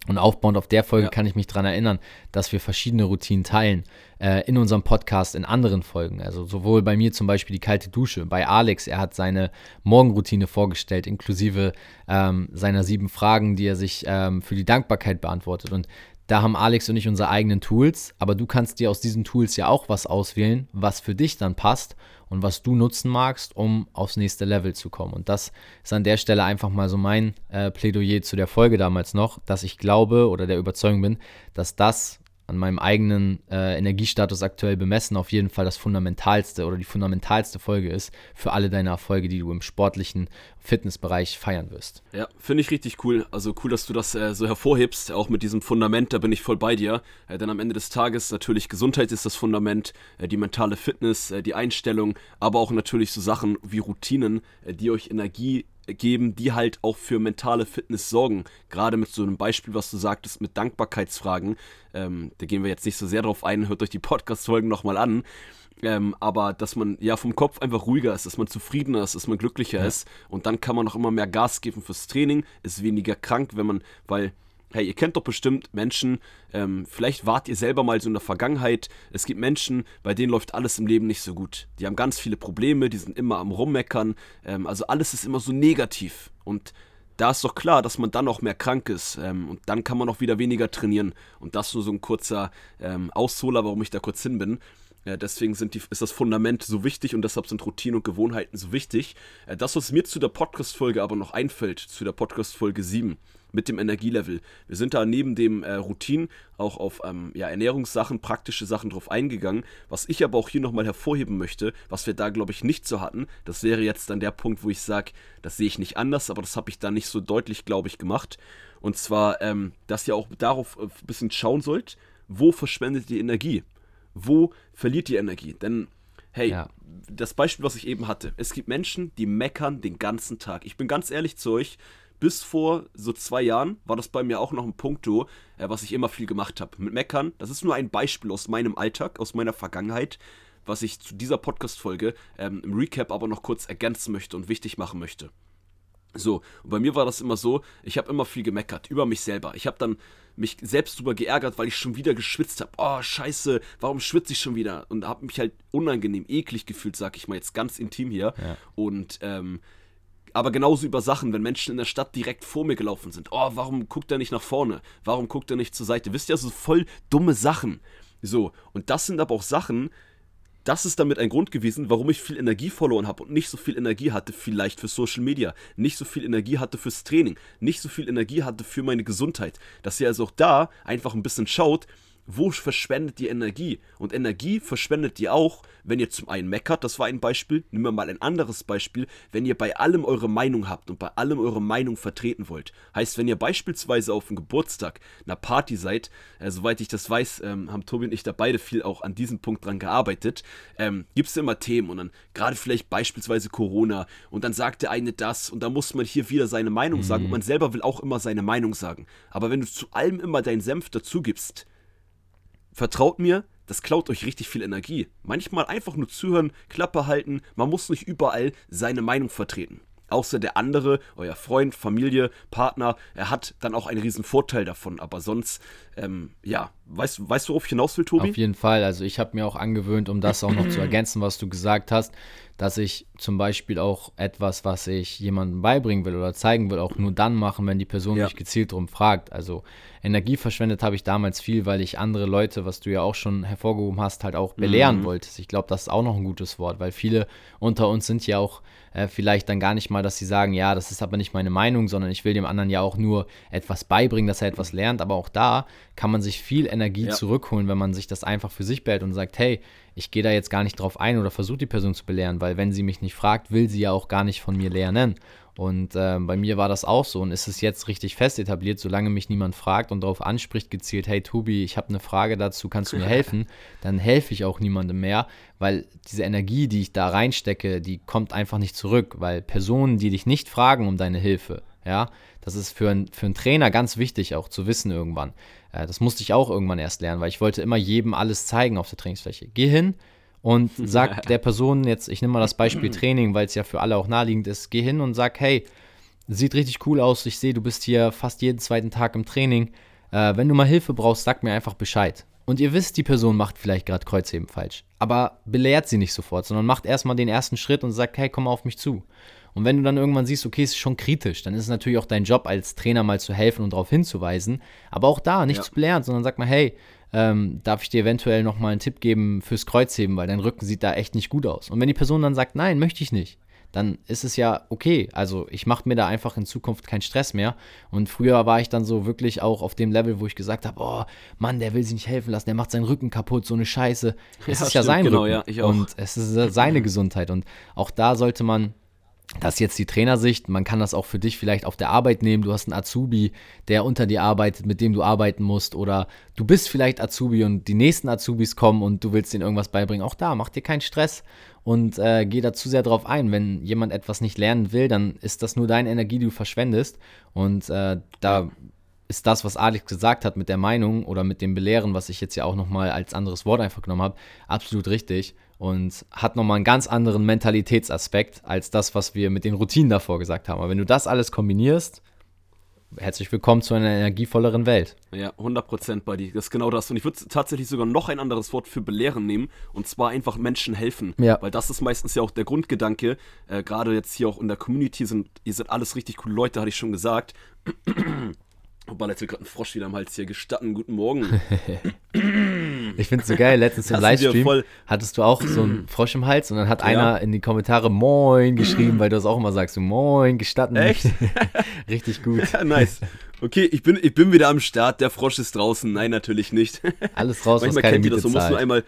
Und aufbauend auf der Folge Ja. kann ich mich daran erinnern, dass wir verschiedene Routinen teilen äh, in unserem Podcast, in anderen Folgen. Also sowohl bei mir zum Beispiel die kalte Dusche, bei Alex, er hat seine Morgenroutine vorgestellt, inklusive ähm, seiner sieben Fragen, die er sich ähm, für die Dankbarkeit beantwortet. Und da haben Alex und ich unsere eigenen Tools, aber du kannst dir aus diesen Tools ja auch was auswählen, was für dich dann passt und was du nutzen magst, um aufs nächste Level zu kommen. Und das ist an der Stelle einfach mal so mein äh, Plädoyer zu der Folge damals noch, dass ich glaube oder der Überzeugung bin, dass das an meinem eigenen äh, Energiestatus aktuell bemessen auf jeden Fall das fundamentalste oder die fundamentalste Folge ist für alle deine Erfolge, die du im sportlichen Fitnessbereich feiern wirst. Ja, finde ich richtig cool. Also cool, dass du das äh, so hervorhebst, auch mit diesem Fundament, da bin ich voll bei dir. Äh, denn am Ende des Tages natürlich Gesundheit ist das Fundament, äh, die mentale Fitness, äh, die Einstellung, aber auch natürlich so Sachen wie Routinen, äh, die euch Energie geben, die halt auch für mentale Fitness sorgen. Gerade mit so einem Beispiel, was du sagtest, mit Dankbarkeitsfragen. Ähm, da gehen wir jetzt nicht so sehr drauf ein, hört euch die Podcast-Folgen nochmal an. Ähm, aber dass man ja vom Kopf einfach ruhiger ist, dass man zufriedener ist, dass man glücklicher ist und dann kann man auch immer mehr Gas geben fürs Training, ist weniger krank, wenn man, weil, hey, ihr kennt doch bestimmt Menschen, ähm, vielleicht wart ihr selber mal so in der Vergangenheit, es gibt Menschen, bei denen läuft alles im Leben nicht so gut. Die haben ganz viele Probleme, die sind immer am Rummeckern, ähm, also alles ist immer so negativ und da ist doch klar, dass man dann auch mehr krank ist ähm, und dann kann man auch wieder weniger trainieren und das nur so ein kurzer ähm, Ausholer, warum ich da kurz hin bin. Ja, deswegen sind die, ist das Fundament so wichtig und deshalb sind Routinen und Gewohnheiten so wichtig. Äh, das, was mir zu der Podcast-Folge aber noch einfällt, zu der Podcast-Folge 7, mit dem Energielevel. Wir sind da neben dem äh, Routinen auch auf ähm, ja, Ernährungssachen, praktische Sachen drauf eingegangen. Was ich aber auch hier nochmal hervorheben möchte, was wir da, glaube ich, nicht so hatten, das wäre jetzt dann der Punkt, wo ich sage, das sehe ich nicht anders, aber das habe ich da nicht so deutlich, glaube ich, gemacht. Und zwar, ähm, dass ihr auch darauf ein bisschen schauen sollt, wo verschwendet die Energie? Wo verliert die Energie? Denn, hey, ja. das Beispiel, was ich eben hatte, es gibt Menschen, die meckern den ganzen Tag. Ich bin ganz ehrlich zu euch, bis vor so zwei Jahren war das bei mir auch noch ein Punkto, äh, was ich immer viel gemacht habe. Mit Meckern, das ist nur ein Beispiel aus meinem Alltag, aus meiner Vergangenheit, was ich zu dieser Podcast-Folge ähm, im Recap aber noch kurz ergänzen möchte und wichtig machen möchte. So, und bei mir war das immer so, ich habe immer viel gemeckert über mich selber. Ich habe dann mich selbst drüber geärgert, weil ich schon wieder geschwitzt habe. Oh, scheiße, warum schwitze ich schon wieder? Und habe mich halt unangenehm, eklig gefühlt, sag ich mal jetzt ganz intim hier. Ja. Und, ähm, aber genauso über Sachen, wenn Menschen in der Stadt direkt vor mir gelaufen sind. Oh, warum guckt er nicht nach vorne? Warum guckt er nicht zur Seite? Wisst ihr, so voll dumme Sachen. So, und das sind aber auch Sachen, das ist damit ein Grund gewesen, warum ich viel Energie verloren habe und nicht so viel Energie hatte, vielleicht für Social Media, nicht so viel Energie hatte fürs Training, nicht so viel Energie hatte für meine Gesundheit. Dass ihr also auch da einfach ein bisschen schaut, wo verschwendet ihr Energie? Und Energie verschwendet ihr auch, wenn ihr zum einen meckert, das war ein Beispiel, nehmen wir mal ein anderes Beispiel, wenn ihr bei allem eure Meinung habt und bei allem eure Meinung vertreten wollt. Heißt, wenn ihr beispielsweise auf einem Geburtstag, einer Party seid, äh, soweit ich das weiß, ähm, haben Tobi und ich da beide viel auch an diesem Punkt dran gearbeitet, ähm, gibt es immer Themen und dann gerade vielleicht beispielsweise Corona und dann sagt der eine das und dann muss man hier wieder seine Meinung mhm. sagen und man selber will auch immer seine Meinung sagen. Aber wenn du zu allem immer deinen Senf dazu gibst, Vertraut mir, das klaut euch richtig viel Energie. Manchmal einfach nur zuhören, Klappe halten, man muss nicht überall seine Meinung vertreten. Außer der andere, euer Freund, Familie, Partner, er hat dann auch einen riesen Vorteil davon. Aber sonst, ähm, ja, weißt, weißt du, worauf ich hinaus will, Tobi? Auf jeden Fall. Also ich habe mir auch angewöhnt, um das auch noch zu ergänzen, was du gesagt hast, dass ich zum Beispiel auch etwas, was ich jemandem beibringen will oder zeigen will, auch nur dann machen, wenn die Person ja. mich gezielt darum fragt. Also Energie verschwendet habe ich damals viel, weil ich andere Leute, was du ja auch schon hervorgehoben hast, halt auch belehren mhm. wollte. Ich glaube, das ist auch noch ein gutes Wort, weil viele unter uns sind ja auch äh, vielleicht dann gar nicht mal, dass sie sagen, ja, das ist aber nicht meine Meinung, sondern ich will dem anderen ja auch nur etwas beibringen, dass er etwas lernt. Aber auch da kann man sich viel Energie ja. zurückholen, wenn man sich das einfach für sich behält und sagt, hey, ich gehe da jetzt gar nicht drauf ein oder versuche die Person zu belehren, weil wenn sie mich nicht fragt, will sie ja auch gar nicht von mir lernen. Und äh, bei mir war das auch so und ist es jetzt richtig fest etabliert, solange mich niemand fragt und darauf anspricht, gezielt, hey Tobi, ich habe eine Frage dazu, kannst du mir helfen? Dann helfe ich auch niemandem mehr, weil diese Energie, die ich da reinstecke, die kommt einfach nicht zurück, weil Personen, die dich nicht fragen um deine Hilfe, ja, das ist für, ein, für einen Trainer ganz wichtig auch zu wissen irgendwann. Äh, das musste ich auch irgendwann erst lernen, weil ich wollte immer jedem alles zeigen auf der Trainingsfläche. Geh hin, und sag der Person jetzt, ich nehme mal das Beispiel Training, weil es ja für alle auch naheliegend ist, geh hin und sag, hey, sieht richtig cool aus, ich sehe, du bist hier fast jeden zweiten Tag im Training. Äh, wenn du mal Hilfe brauchst, sag mir einfach Bescheid. Und ihr wisst, die Person macht vielleicht gerade Kreuzheben falsch. Aber belehrt sie nicht sofort, sondern macht erstmal den ersten Schritt und sagt, hey, komm mal auf mich zu. Und wenn du dann irgendwann siehst, okay, es ist schon kritisch, dann ist es natürlich auch dein Job als Trainer mal zu helfen und darauf hinzuweisen. Aber auch da nicht ja. zu belehren, sondern sag mal, hey, ähm, darf ich dir eventuell nochmal einen Tipp geben fürs Kreuzheben, weil dein Rücken sieht da echt nicht gut aus. Und wenn die Person dann sagt, nein, möchte ich nicht, dann ist es ja okay. Also ich mache mir da einfach in Zukunft keinen Stress mehr. Und früher war ich dann so wirklich auch auf dem Level, wo ich gesagt habe, oh Mann, der will sich nicht helfen lassen, der macht seinen Rücken kaputt, so eine Scheiße. Es ja, ist ja sein genau, Rücken ja, und es ist seine Gesundheit. Und auch da sollte man das ist jetzt die Trainersicht. Man kann das auch für dich vielleicht auf der Arbeit nehmen. Du hast einen Azubi, der unter dir arbeitet, mit dem du arbeiten musst. Oder du bist vielleicht Azubi und die nächsten Azubis kommen und du willst denen irgendwas beibringen. Auch da, mach dir keinen Stress und äh, geh da zu sehr drauf ein. Wenn jemand etwas nicht lernen will, dann ist das nur deine Energie, die du verschwendest. Und äh, da ist das, was Alex gesagt hat mit der Meinung oder mit dem Belehren, was ich jetzt ja auch nochmal als anderes Wort einfach genommen habe, absolut richtig und hat nochmal einen ganz anderen Mentalitätsaspekt als das, was wir mit den Routinen davor gesagt haben. Aber wenn du das alles kombinierst, herzlich willkommen zu einer energievolleren Welt. Ja, 100% bei dir. Das ist genau das. Und ich würde tatsächlich sogar noch ein anderes Wort für belehren nehmen. Und zwar einfach Menschen helfen. Ja. Weil das ist meistens ja auch der Grundgedanke. Äh, Gerade jetzt hier auch in der Community sind, ihr seid alles richtig coole Leute, hatte ich schon gesagt. Jetzt wird gerade ein Frosch wieder am Hals hier gestatten. Guten Morgen. Ich finde es so geil, letztens im Livestream hattest du auch so einen Frosch im Hals und dann hat ja. einer in die Kommentare Moin geschrieben, weil du es auch immer sagst, so Moin, gestatten. Echt? Richtig gut. Ja, nice. Okay, ich bin, ich bin wieder am Start, der Frosch ist draußen. Nein, natürlich nicht. Alles raus, Manchmal was keine kennt Miete ihr das, man muss nur einmal,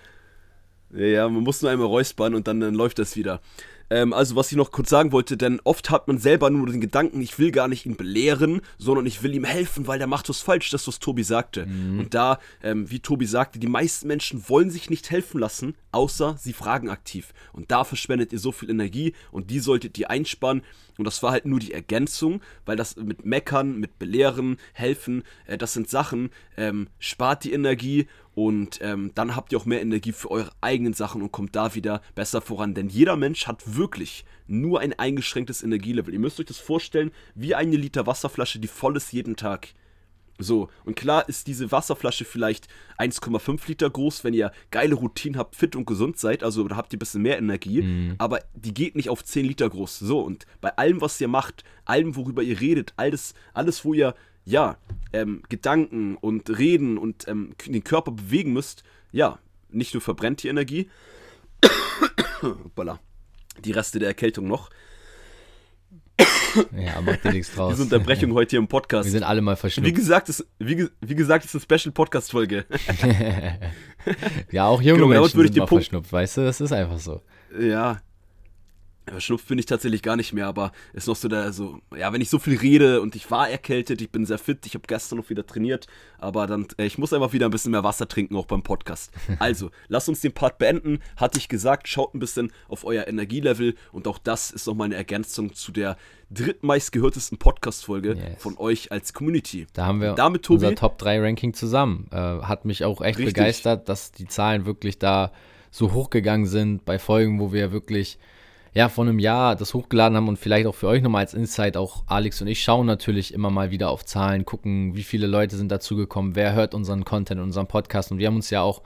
ja, man muss nur einmal räuspern und dann, dann läuft das wieder. Ähm, also was ich noch kurz sagen wollte, denn oft hat man selber nur den Gedanken, ich will gar nicht ihn belehren, sondern ich will ihm helfen, weil der macht was falsch, das was Tobi sagte. Mhm. Und da, ähm, wie Tobi sagte, die meisten Menschen wollen sich nicht helfen lassen, außer sie fragen aktiv. Und da verschwendet ihr so viel Energie und die solltet ihr einsparen. Und das war halt nur die Ergänzung, weil das mit Meckern, mit Belehren, Helfen, äh, das sind Sachen, ähm, spart die Energie und ähm, dann habt ihr auch mehr Energie für eure eigenen Sachen und kommt da wieder besser voran. Denn jeder Mensch hat wirklich nur ein eingeschränktes Energielevel. Ihr müsst euch das vorstellen wie eine Liter Wasserflasche, die voll ist jeden Tag. So, und klar ist diese Wasserflasche vielleicht 1,5 Liter groß, wenn ihr geile Routinen habt, fit und gesund seid, also da habt ihr ein bisschen mehr Energie, mhm. aber die geht nicht auf 10 Liter groß. So, und bei allem, was ihr macht, allem, worüber ihr redet, alles, alles wo ihr ja, ähm, Gedanken und Reden und ähm, den Körper bewegen müsst, ja, nicht nur verbrennt die Energie, die Reste der Erkältung noch. Ja, macht dir nichts draus. Diese Unterbrechung heute hier im Podcast. Wir sind alle mal verschnupft. Wie gesagt, ist, wie, wie gesagt, ist eine Special-Podcast-Folge. ja, auch junge genau, Menschen sind mal Punkt verschnupft, weißt du? Das ist einfach so. Ja, Schnupf bin ich tatsächlich gar nicht mehr, aber ist noch so der, so, ja, wenn ich so viel rede und ich war erkältet, ich bin sehr fit, ich habe gestern noch wieder trainiert, aber dann, äh, ich muss einfach wieder ein bisschen mehr Wasser trinken, auch beim Podcast. Also, lasst uns den Part beenden. Hatte ich gesagt, schaut ein bisschen auf euer Energielevel und auch das ist nochmal eine Ergänzung zu der drittmeistgehörtesten Podcast-Folge yes. von euch als Community. Da haben wir damit, Tobi, unser Top 3 Ranking zusammen. Äh, hat mich auch echt richtig. begeistert, dass die Zahlen wirklich da so hochgegangen sind bei Folgen, wo wir wirklich ja, vor einem Jahr das hochgeladen haben und vielleicht auch für euch nochmal als Insight, auch Alex und ich schauen natürlich immer mal wieder auf Zahlen, gucken, wie viele Leute sind dazugekommen, wer hört unseren Content, unseren Podcast und wir haben uns ja auch,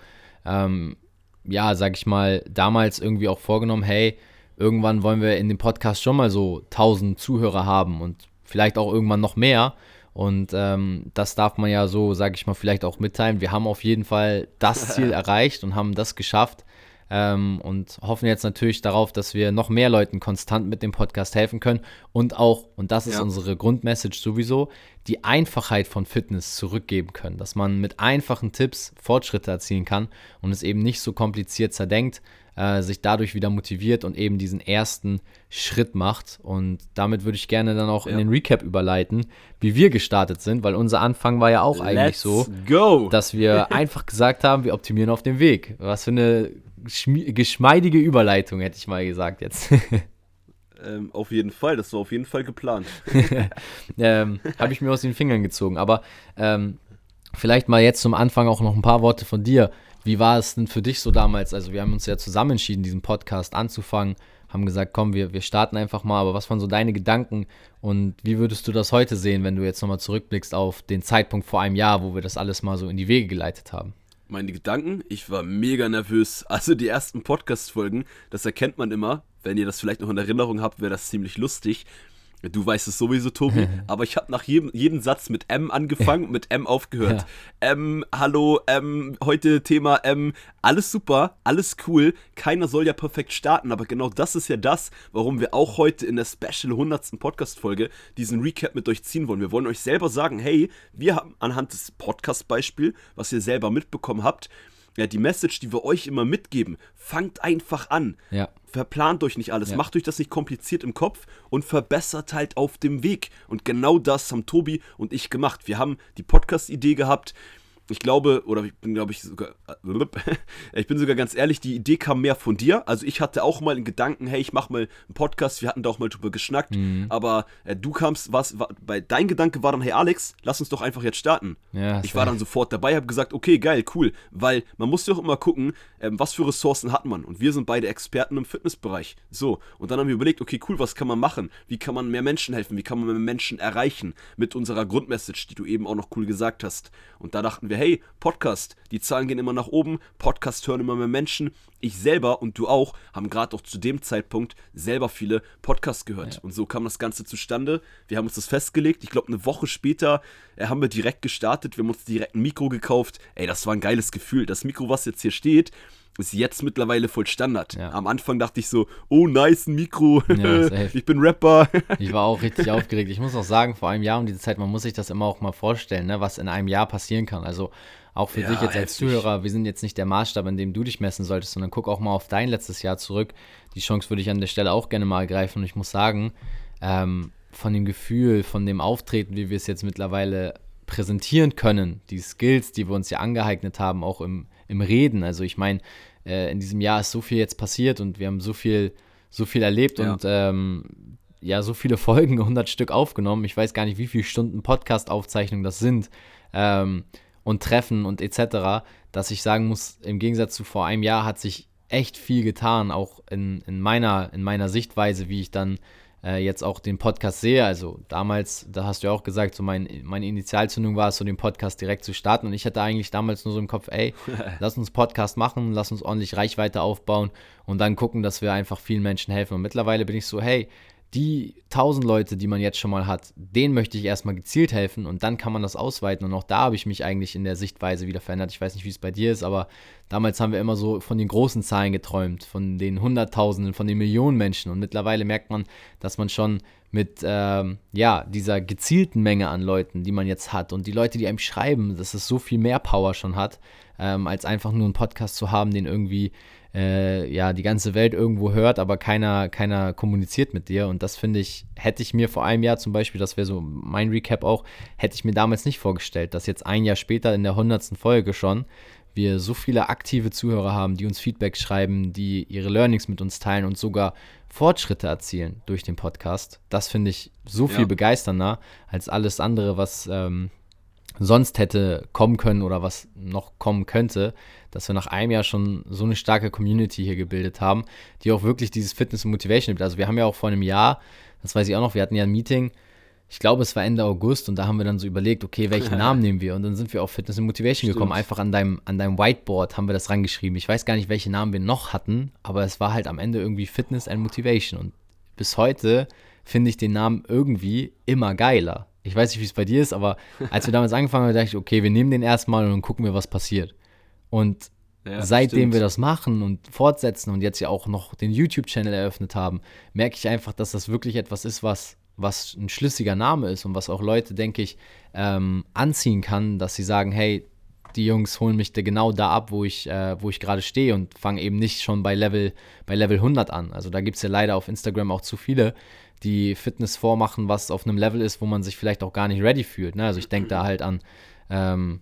ähm, ja, sag ich mal, damals irgendwie auch vorgenommen, hey, irgendwann wollen wir in dem Podcast schon mal so 1000 Zuhörer haben und vielleicht auch irgendwann noch mehr. Und ähm, das darf man ja so, sag ich mal, vielleicht auch mitteilen. Wir haben auf jeden Fall das Ziel erreicht und haben das geschafft ähm, und hoffen jetzt natürlich darauf, dass wir noch mehr Leuten konstant mit dem Podcast helfen können und auch, und das ist ja. unsere Grundmessage sowieso, die Einfachheit von Fitness zurückgeben können, dass man mit einfachen Tipps Fortschritte erzielen kann und es eben nicht so kompliziert zerdenkt, äh, sich dadurch wieder motiviert und eben diesen ersten Schritt macht. Und damit würde ich gerne dann auch ja. in den Recap überleiten, wie wir gestartet sind, weil unser Anfang war ja auch eigentlich Let's so, go. dass wir einfach gesagt haben, wir optimieren auf dem Weg. Was für eine geschmeidige Überleitung, hätte ich mal gesagt jetzt. Ähm, auf jeden Fall, das war auf jeden Fall geplant. ähm, Habe ich mir aus den Fingern gezogen. Aber ähm, vielleicht mal jetzt zum Anfang auch noch ein paar Worte von dir. Wie war es denn für dich so damals? Also wir haben uns ja zusammen entschieden, diesen Podcast anzufangen, haben gesagt, komm, wir, wir starten einfach mal. Aber was waren so deine Gedanken und wie würdest du das heute sehen, wenn du jetzt nochmal zurückblickst auf den Zeitpunkt vor einem Jahr, wo wir das alles mal so in die Wege geleitet haben? Meine Gedanken. Ich war mega nervös. Also die ersten Podcast-Folgen, das erkennt man immer. Wenn ihr das vielleicht noch in Erinnerung habt, wäre das ziemlich lustig. Du weißt es sowieso, Tobi, aber ich habe nach jedem, jedem Satz mit M angefangen und mit M aufgehört. Ja. M, hallo, M, heute Thema M, alles super, alles cool, keiner soll ja perfekt starten, aber genau das ist ja das, warum wir auch heute in der Special 100. Podcast-Folge diesen Recap mit euch ziehen wollen. Wir wollen euch selber sagen, hey, wir haben anhand des Podcast-Beispiels, was ihr selber mitbekommen habt, ja, die Message, die wir euch immer mitgeben, fangt einfach an. Ja. Verplant euch nicht alles, ja. macht euch das nicht kompliziert im Kopf und verbessert halt auf dem Weg. Und genau das haben Tobi und ich gemacht. Wir haben die Podcast-Idee gehabt, ich glaube, oder ich bin, glaube ich, sogar, ich bin sogar ganz ehrlich, die Idee kam mehr von dir. Also ich hatte auch mal einen Gedanken, hey, ich mache mal einen Podcast, wir hatten da auch mal drüber geschnackt, mhm. aber äh, du kamst, was, war, bei dein Gedanke war dann, hey Alex, lass uns doch einfach jetzt starten. Ja, ich war dann sofort dabei, habe gesagt, okay, geil, cool, weil man muss ja auch immer gucken, ähm, was für Ressourcen hat man? Und wir sind beide Experten im Fitnessbereich. So, und dann haben wir überlegt, okay, cool, was kann man machen? Wie kann man mehr Menschen helfen? Wie kann man mehr Menschen erreichen mit unserer Grundmessage, die du eben auch noch cool gesagt hast? Und da dachten wir, hey, Podcast, die Zahlen gehen immer nach oben, Podcast hören immer mehr Menschen. Ich selber und du auch haben gerade auch zu dem Zeitpunkt selber viele Podcasts gehört. Ja. Und so kam das Ganze zustande. Wir haben uns das festgelegt. Ich glaube, eine Woche später äh, haben wir direkt gestartet. Wir haben uns direkt ein Mikro gekauft. Ey, das war ein geiles Gefühl. Das Mikro, was jetzt hier steht, ist jetzt mittlerweile voll Standard. Ja. Am Anfang dachte ich so, oh nice, ein Mikro, ja, ich bin Rapper. ich war auch richtig aufgeregt. Ich muss auch sagen, vor einem Jahr um diese Zeit, man muss sich das immer auch mal vorstellen, ne, was in einem Jahr passieren kann. Also auch für ja, dich jetzt als Zuhörer, wir sind jetzt nicht der Maßstab, in dem du dich messen solltest, sondern guck auch mal auf dein letztes Jahr zurück. Die Chance würde ich an der Stelle auch gerne mal ergreifen und ich muss sagen, ähm, von dem Gefühl, von dem Auftreten, wie wir es jetzt mittlerweile präsentieren können, die Skills, die wir uns ja angeeignet haben, auch im, im Reden. Also ich meine, äh, in diesem Jahr ist so viel jetzt passiert und wir haben so viel, so viel erlebt ja. und ähm, ja, so viele Folgen, 100 Stück aufgenommen. Ich weiß gar nicht, wie viele Stunden Podcast-Aufzeichnung das sind ähm, und Treffen und etc., dass ich sagen muss, im Gegensatz zu vor einem Jahr hat sich echt viel getan, auch in, in, meiner, in meiner Sichtweise, wie ich dann äh, jetzt auch den Podcast sehe. Also damals, da hast du ja auch gesagt, so mein, meine Initialzündung war es, so den Podcast direkt zu starten. Und ich hatte eigentlich damals nur so im Kopf, ey, lass uns Podcast machen, lass uns ordentlich Reichweite aufbauen und dann gucken, dass wir einfach vielen Menschen helfen. Und mittlerweile bin ich so, hey, die 1000 Leute, die man jetzt schon mal hat, denen möchte ich erstmal gezielt helfen und dann kann man das ausweiten. Und auch da habe ich mich eigentlich in der Sichtweise wieder verändert. Ich weiß nicht, wie es bei dir ist, aber damals haben wir immer so von den großen Zahlen geträumt, von den Hunderttausenden, von den Millionen Menschen. Und mittlerweile merkt man, dass man schon mit ähm, ja, dieser gezielten Menge an Leuten, die man jetzt hat und die Leute, die einem schreiben, dass es so viel mehr Power schon hat, ähm, als einfach nur einen Podcast zu haben, den irgendwie äh, ja die ganze Welt irgendwo hört, aber keiner, keiner kommuniziert mit dir. Und das finde ich, hätte ich mir vor einem Jahr zum Beispiel, das wäre so mein Recap auch, hätte ich mir damals nicht vorgestellt, dass jetzt ein Jahr später in der hundertsten Folge schon wir so viele aktive Zuhörer haben, die uns Feedback schreiben, die ihre Learnings mit uns teilen und sogar Fortschritte erzielen durch den Podcast. Das finde ich so viel ja. begeisternder als alles andere, was ähm, sonst hätte kommen können oder was noch kommen könnte, dass wir nach einem Jahr schon so eine starke Community hier gebildet haben, die auch wirklich dieses Fitness und Motivation gibt. Also wir haben ja auch vor einem Jahr, das weiß ich auch noch, wir hatten ja ein Meeting, ich glaube, es war Ende August und da haben wir dann so überlegt, okay, welchen Namen nehmen wir? Und dann sind wir auf Fitness und Motivation Stimmt. gekommen. Einfach an deinem, an deinem Whiteboard haben wir das rangeschrieben. Ich weiß gar nicht, welche Namen wir noch hatten, aber es war halt am Ende irgendwie Fitness and Motivation. Und bis heute finde ich den Namen irgendwie immer geiler ich weiß nicht, wie es bei dir ist, aber als wir damals angefangen haben, dachte ich, okay, wir nehmen den erstmal und dann gucken wir, was passiert. Und ja, seitdem stimmt. wir das machen und fortsetzen und jetzt ja auch noch den YouTube-Channel eröffnet haben, merke ich einfach, dass das wirklich etwas ist, was, was ein schlüssiger Name ist und was auch Leute, denke ich, ähm, anziehen kann, dass sie sagen, hey, die Jungs holen mich da genau da ab, wo ich, äh, wo ich gerade stehe und fangen eben nicht schon bei Level, bei Level 100 an. Also da gibt es ja leider auf Instagram auch zu viele, die Fitness vormachen, was auf einem Level ist, wo man sich vielleicht auch gar nicht ready fühlt. Ne? Also ich denke da halt an, ähm,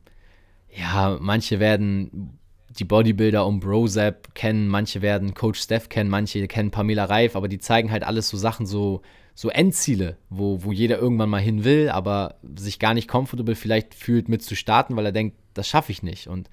ja, manche werden die Bodybuilder um Brozap kennen, manche werden Coach Steph kennen, manche kennen Pamela Reif, aber die zeigen halt alles so Sachen, so, so Endziele, wo, wo jeder irgendwann mal hin will, aber sich gar nicht comfortable vielleicht fühlt mit zu starten, weil er denkt, das schaffe ich nicht. Und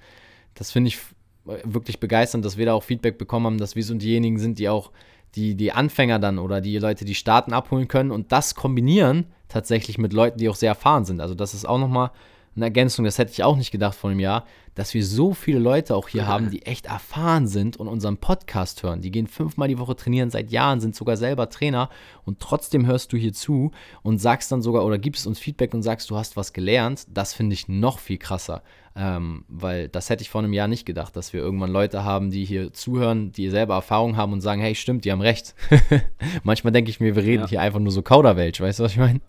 das finde ich wirklich begeisternd, dass wir da auch Feedback bekommen haben, dass wir so diejenigen sind, die auch die, die Anfänger dann oder die Leute, die starten, abholen können und das kombinieren tatsächlich mit Leuten, die auch sehr erfahren sind. Also das ist auch nochmal eine Ergänzung, das hätte ich auch nicht gedacht vor einem Jahr, dass wir so viele Leute auch hier haben, die echt erfahren sind und unseren Podcast hören. Die gehen fünfmal die Woche trainieren seit Jahren, sind sogar selber Trainer und trotzdem hörst du hier zu und sagst dann sogar oder gibst uns Feedback und sagst, du hast was gelernt. Das finde ich noch viel krasser. Ähm, weil das hätte ich vor einem Jahr nicht gedacht, dass wir irgendwann Leute haben, die hier zuhören, die selber Erfahrung haben und sagen, hey, stimmt, die haben recht. Manchmal denke ich mir, wir reden ja. hier einfach nur so Kauderwelsch, weißt du, was ich meine?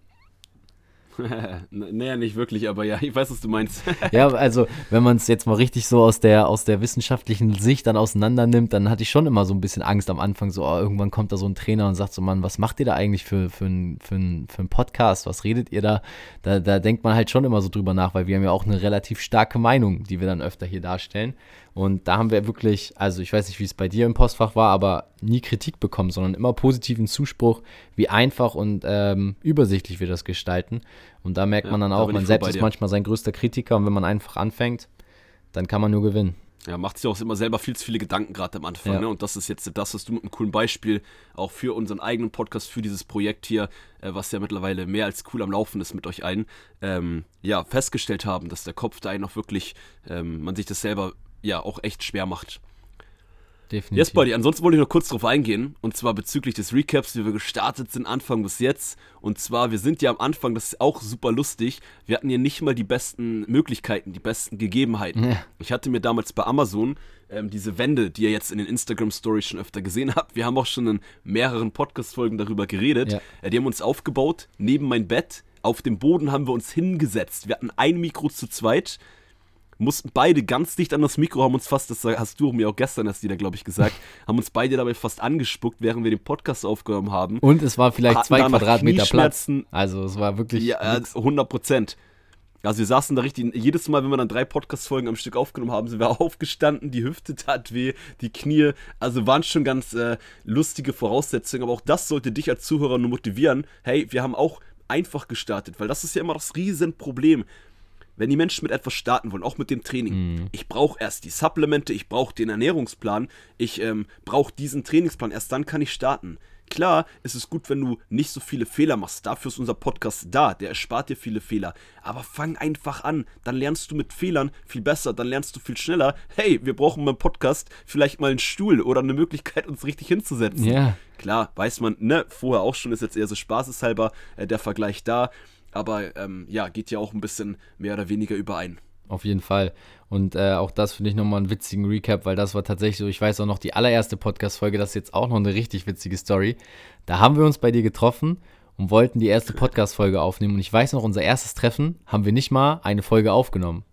naja, nicht wirklich, aber ja, ich weiß, was du meinst. ja, also, wenn man es jetzt mal richtig so aus der, aus der wissenschaftlichen Sicht dann auseinander nimmt, dann hatte ich schon immer so ein bisschen Angst am Anfang, so, oh, irgendwann kommt da so ein Trainer und sagt so, Mann, was macht ihr da eigentlich für, für, ein, für, ein, für einen Podcast? Was redet ihr da? da? Da denkt man halt schon immer so drüber nach, weil wir haben ja auch eine relativ starke Meinung, die wir dann öfter hier darstellen. Und da haben wir wirklich, also ich weiß nicht, wie es bei dir im Postfach war, aber nie Kritik bekommen, sondern immer positiven Zuspruch, wie einfach und ähm, übersichtlich wir das gestalten. Und da merkt ja, man dann auch, man selbst ist manchmal sein größter Kritiker und wenn man einfach anfängt, dann kann man nur gewinnen. Ja, macht sich auch immer selber viel zu viele Gedanken gerade am Anfang. Ja. Ne? Und das ist jetzt das, was du mit einem coolen Beispiel auch für unseren eigenen Podcast, für dieses Projekt hier, äh, was ja mittlerweile mehr als cool am Laufen ist mit euch allen, ähm, ja, festgestellt haben, dass der Kopf da einen auch wirklich, ähm, man sich das selber ja auch echt schwer macht. Definitiv. Yes, Buddy. Ansonsten wollte ich noch kurz darauf eingehen. Und zwar bezüglich des Recaps, wie wir gestartet sind, Anfang bis jetzt. Und zwar, wir sind ja am Anfang, das ist auch super lustig. Wir hatten hier nicht mal die besten Möglichkeiten, die besten Gegebenheiten. Ja. Ich hatte mir damals bei Amazon ähm, diese Wände, die ihr jetzt in den Instagram-Stories schon öfter gesehen habt. Wir haben auch schon in mehreren Podcast-Folgen darüber geredet. Ja. Äh, die haben uns aufgebaut, neben mein Bett. Auf dem Boden haben wir uns hingesetzt. Wir hatten ein Mikro zu zweit mussten beide ganz dicht an das Mikro, haben uns fast, das hast du mir auch gestern erst wieder, glaube ich, gesagt, haben uns beide dabei fast angespuckt, während wir den Podcast aufgenommen haben. Und es war vielleicht zwei Quadratmeter Platz. Also es war wirklich. Ja, 100 Prozent. Also wir saßen da richtig, jedes Mal, wenn wir dann drei Podcast-Folgen am Stück aufgenommen haben, sind wir aufgestanden, die Hüfte tat weh, die Knie, also waren schon ganz äh, lustige Voraussetzungen, aber auch das sollte dich als Zuhörer nur motivieren, hey, wir haben auch einfach gestartet, weil das ist ja immer das Riesenproblem wenn die Menschen mit etwas starten wollen, auch mit dem Training, mhm. ich brauche erst die Supplemente, ich brauche den Ernährungsplan, ich ähm, brauche diesen Trainingsplan, erst dann kann ich starten. Klar ist es gut, wenn du nicht so viele Fehler machst. Dafür ist unser Podcast da. Der erspart dir viele Fehler. Aber fang einfach an. Dann lernst du mit Fehlern viel besser. Dann lernst du viel schneller. Hey, wir brauchen beim Podcast vielleicht mal einen Stuhl oder eine Möglichkeit, uns richtig hinzusetzen. Ja. Klar, weiß man, ne, vorher auch schon, ist jetzt eher so spaßeshalber äh, der Vergleich da. Aber ähm, ja, geht ja auch ein bisschen mehr oder weniger überein. Auf jeden Fall. Und äh, auch das finde ich nochmal einen witzigen Recap, weil das war tatsächlich so, ich weiß auch noch, die allererste Podcast-Folge, das ist jetzt auch noch eine richtig witzige Story. Da haben wir uns bei dir getroffen und wollten die erste Podcast-Folge aufnehmen. Und ich weiß noch, unser erstes Treffen haben wir nicht mal eine Folge aufgenommen.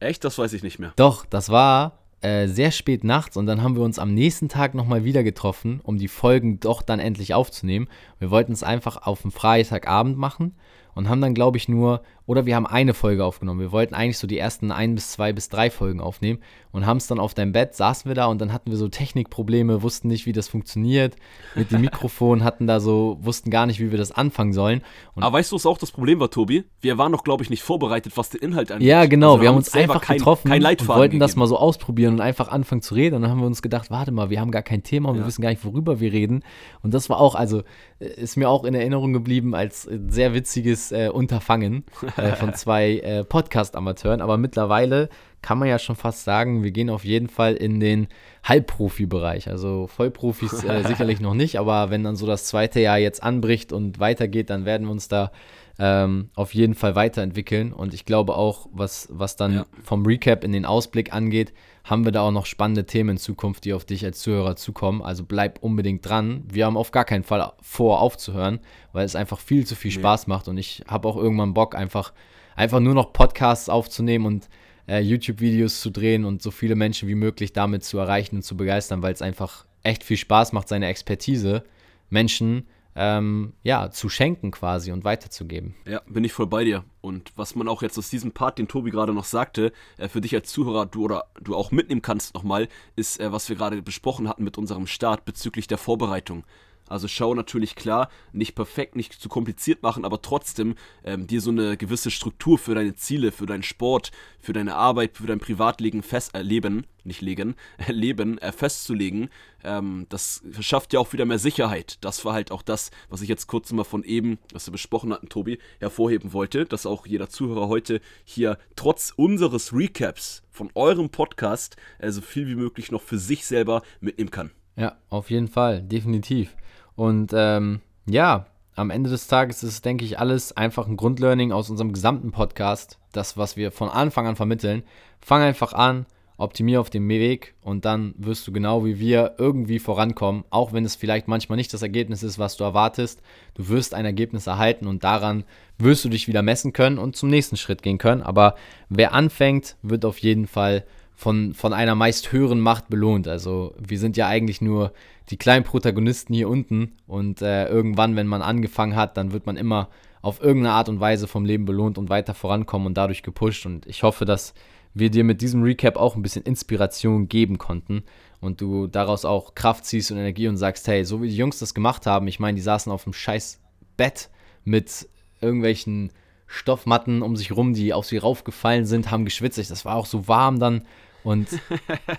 Echt? Das weiß ich nicht mehr. Doch, das war äh, sehr spät nachts und dann haben wir uns am nächsten Tag nochmal wieder getroffen, um die Folgen doch dann endlich aufzunehmen. Wir wollten es einfach auf dem Freitagabend machen und haben dann, glaube ich, nur, oder wir haben eine Folge aufgenommen. Wir wollten eigentlich so die ersten ein bis zwei bis drei Folgen aufnehmen und haben es dann auf deinem Bett, saßen wir da und dann hatten wir so Technikprobleme, wussten nicht, wie das funktioniert mit dem Mikrofon, hatten da so, wussten gar nicht, wie wir das anfangen sollen. Und Aber weißt du, was auch das Problem war, Tobi? Wir waren doch, glaube ich, nicht vorbereitet, was den Inhalt angeht. Ja, genau, also wir, haben uns einfach kein, getroffen kein und wollten gegeben. das mal so ausprobieren und einfach anfangen zu reden und dann haben wir uns gedacht, warte mal, wir haben gar kein Thema und ja. wir wissen gar nicht, worüber wir reden. Und das war auch, also äh, ist mir auch in Erinnerung geblieben als sehr witziges äh, Unterfangen äh, von zwei äh, Podcast-Amateuren. Aber mittlerweile kann man ja schon fast sagen, wir gehen auf jeden Fall in den Halbprofi-Bereich. Also Vollprofis äh, sicherlich noch nicht, aber wenn dann so das zweite Jahr jetzt anbricht und weitergeht, dann werden wir uns da ähm, auf jeden Fall weiterentwickeln. Und ich glaube auch, was, was dann ja. vom Recap in den Ausblick angeht, haben wir da auch noch spannende Themen in Zukunft, die auf dich als Zuhörer zukommen. Also bleib unbedingt dran. Wir haben auf gar keinen Fall vor, aufzuhören, weil es einfach viel zu viel Spaß nee. macht. Und ich habe auch irgendwann Bock, einfach, einfach nur noch Podcasts aufzunehmen und äh, YouTube-Videos zu drehen und so viele Menschen wie möglich damit zu erreichen und zu begeistern, weil es einfach echt viel Spaß macht, seine Expertise Menschen ähm, ja, zu schenken quasi und weiterzugeben. Ja, bin ich voll bei dir. Und was man auch jetzt aus diesem Part, den Tobi gerade noch sagte, äh, für dich als Zuhörer, du oder du auch mitnehmen kannst nochmal, ist, äh, was wir gerade besprochen hatten mit unserem Start bezüglich der Vorbereitung. Also schau natürlich klar, nicht perfekt, nicht zu kompliziert machen, aber trotzdem ähm, dir so eine gewisse Struktur für deine Ziele, für deinen Sport, für deine Arbeit, für dein Privatleben fest, äh, nicht legen, äh, äh, festzulegen. Ähm, das verschafft ja auch wieder mehr Sicherheit. Das war halt auch das, was ich jetzt kurz mal von eben, was wir besprochen hatten, Tobi, hervorheben wollte, dass auch jeder Zuhörer heute hier trotz unseres Recaps von eurem Podcast äh, so viel wie möglich noch für sich selber mitnehmen kann. Ja, auf jeden Fall, definitiv. Und ähm, ja, am Ende des Tages ist, denke ich, alles einfach ein Grundlearning aus unserem gesamten Podcast. Das, was wir von Anfang an vermitteln. Fang einfach an, optimiere auf dem Weg und dann wirst du genau wie wir irgendwie vorankommen, auch wenn es vielleicht manchmal nicht das Ergebnis ist, was du erwartest. Du wirst ein Ergebnis erhalten und daran wirst du dich wieder messen können und zum nächsten Schritt gehen können. Aber wer anfängt, wird auf jeden Fall von, von einer meist höheren Macht belohnt. Also wir sind ja eigentlich nur die kleinen Protagonisten hier unten und äh, irgendwann, wenn man angefangen hat, dann wird man immer auf irgendeine Art und Weise vom Leben belohnt und weiter vorankommen und dadurch gepusht. Und ich hoffe, dass wir dir mit diesem Recap auch ein bisschen Inspiration geben konnten und du daraus auch Kraft ziehst und Energie und sagst, hey, so wie die Jungs das gemacht haben, ich meine, die saßen auf dem scheiß Bett mit irgendwelchen Stoffmatten um sich rum, die auf sie raufgefallen sind, haben geschwitzt. Das war auch so warm dann Und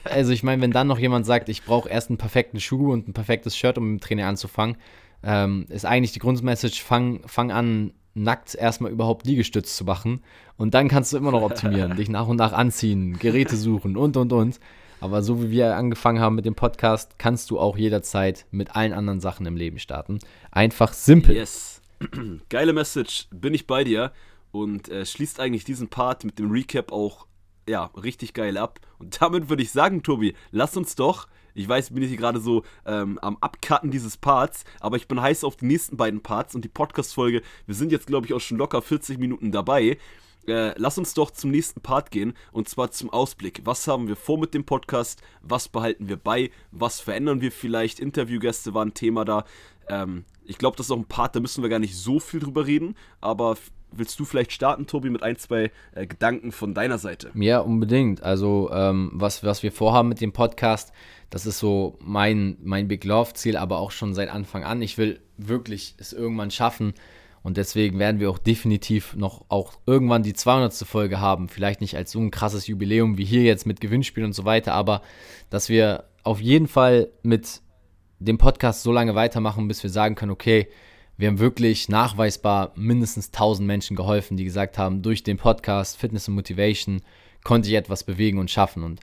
also ich meine, wenn dann noch jemand sagt, ich brauche erst einen perfekten Schuh und ein perfektes Shirt, um mit dem Training anzufangen, ähm, ist eigentlich die Grundmessage, fang, fang an, nackt erstmal überhaupt Liegestütz zu machen. Und dann kannst du immer noch optimieren, dich nach und nach anziehen, Geräte suchen und, und, und. Aber so wie wir angefangen haben mit dem Podcast, kannst du auch jederzeit mit allen anderen Sachen im Leben starten. Einfach simpel. Yes. Geile Message, bin ich bei dir. Und äh, schließt eigentlich diesen Part mit dem Recap auch ja, richtig geil ab. Und damit würde ich sagen, Tobi, lass uns doch ich weiß, ich bin hier gerade so ähm, am Abcutten dieses Parts, aber ich bin heiß auf die nächsten beiden Parts und die Podcast-Folge. Wir sind jetzt, glaube ich, auch schon locker 40 Minuten dabei. Äh, lass uns doch zum nächsten Part gehen und zwar zum Ausblick. Was haben wir vor mit dem Podcast? Was behalten wir bei? Was verändern wir vielleicht? Interviewgäste waren Thema da. Ähm, ich glaube, das ist auch ein Part, da müssen wir gar nicht so viel drüber reden, aber willst du vielleicht starten, Tobi, mit ein, zwei äh, Gedanken von deiner Seite? Ja, unbedingt. Also, ähm, was, was wir vorhaben mit dem Podcast, das ist so mein, mein Big Love-Ziel, aber auch schon seit Anfang an. Ich will wirklich es irgendwann schaffen. Und deswegen werden wir auch definitiv noch auch irgendwann die 200. Folge haben. Vielleicht nicht als so ein krasses Jubiläum wie hier jetzt mit Gewinnspielen und so weiter, aber dass wir auf jeden Fall mit dem Podcast so lange weitermachen, bis wir sagen können, okay, wir haben wirklich nachweisbar mindestens 1000 Menschen geholfen, die gesagt haben, durch den Podcast Fitness und Motivation konnte ich etwas bewegen und schaffen. Und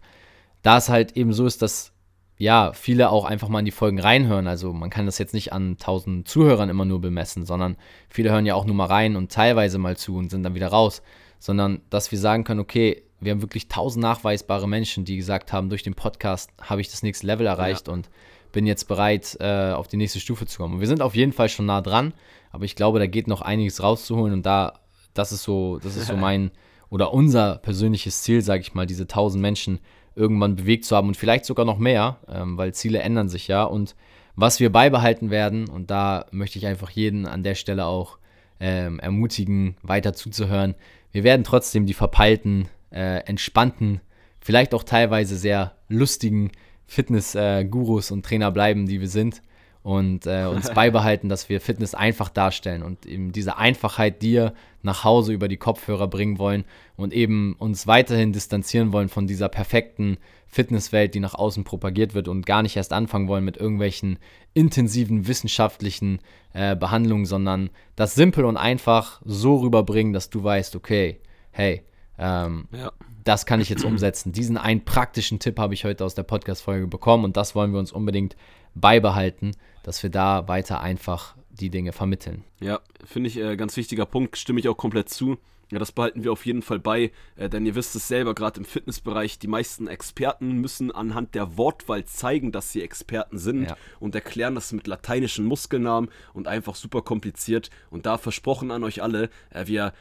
da es halt eben so ist, dass ja, viele auch einfach mal in die Folgen reinhören. Also man kann das jetzt nicht an 1000 Zuhörern immer nur bemessen, sondern viele hören ja auch nur mal rein und teilweise mal zu und sind dann wieder raus. Sondern dass wir sagen können, okay, wir haben wirklich 1000 nachweisbare Menschen, die gesagt haben, durch den Podcast habe ich das nächste Level erreicht ja. und bin jetzt bereit, äh, auf die nächste Stufe zu kommen. Und wir sind auf jeden Fall schon nah dran, aber ich glaube, da geht noch einiges rauszuholen und da, das ist so, das ist so mein oder unser persönliches Ziel, sage ich mal, diese 1000 Menschen irgendwann bewegt zu haben und vielleicht sogar noch mehr, ähm, weil Ziele ändern sich ja. Und was wir beibehalten werden, und da möchte ich einfach jeden an der Stelle auch ähm, ermutigen, weiter zuzuhören. Wir werden trotzdem die verpeilten, äh, entspannten, vielleicht auch teilweise sehr lustigen Fitness-Gurus und Trainer bleiben, die wir sind und äh, uns beibehalten, dass wir Fitness einfach darstellen und eben diese Einfachheit dir nach Hause über die Kopfhörer bringen wollen und eben uns weiterhin distanzieren wollen von dieser perfekten Fitnesswelt, die nach außen propagiert wird und gar nicht erst anfangen wollen mit irgendwelchen intensiven wissenschaftlichen äh, Behandlungen, sondern das simpel und einfach so rüberbringen, dass du weißt, okay, hey, ähm, ja das kann ich jetzt umsetzen. Diesen einen praktischen Tipp habe ich heute aus der Podcast-Folge bekommen und das wollen wir uns unbedingt beibehalten, dass wir da weiter einfach die Dinge vermitteln. Ja, finde ich äh, ganz wichtiger Punkt, stimme ich auch komplett zu. Ja, das behalten wir auf jeden Fall bei, äh, denn ihr wisst es selber, gerade im Fitnessbereich, die meisten Experten müssen anhand der Wortwahl zeigen, dass sie Experten sind ja. und erklären das mit lateinischen Muskelnamen und einfach super kompliziert. Und da versprochen an euch alle, äh, wir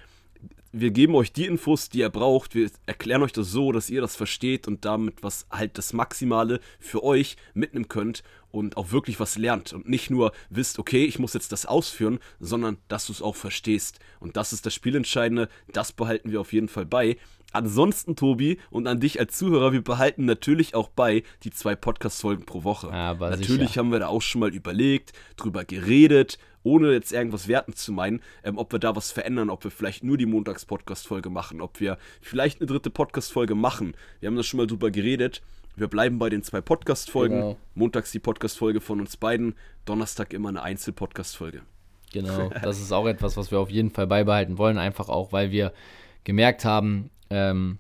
wir geben euch die Infos, die ihr braucht. Wir erklären euch das so, dass ihr das versteht und damit was halt das Maximale für euch mitnehmen könnt und auch wirklich was lernt und nicht nur wisst, okay, ich muss jetzt das ausführen, sondern dass du es auch verstehst. Und das ist das Spielentscheidende. Das behalten wir auf jeden Fall bei. Ansonsten, Tobi, und an dich als Zuhörer, wir behalten natürlich auch bei die zwei Podcast-Folgen pro Woche. Aber natürlich sicher. haben wir da auch schon mal überlegt, drüber geredet ohne jetzt irgendwas werten zu meinen, ähm, ob wir da was verändern, ob wir vielleicht nur die Montags-Podcast-Folge machen, ob wir vielleicht eine dritte Podcast-Folge machen. Wir haben da schon mal drüber geredet. Wir bleiben bei den zwei Podcast-Folgen. Genau. Montags die Podcast-Folge von uns beiden, Donnerstag immer eine Einzel-Podcast-Folge. Genau, das ist auch etwas, was wir auf jeden Fall beibehalten wollen, einfach auch, weil wir gemerkt haben, ähm,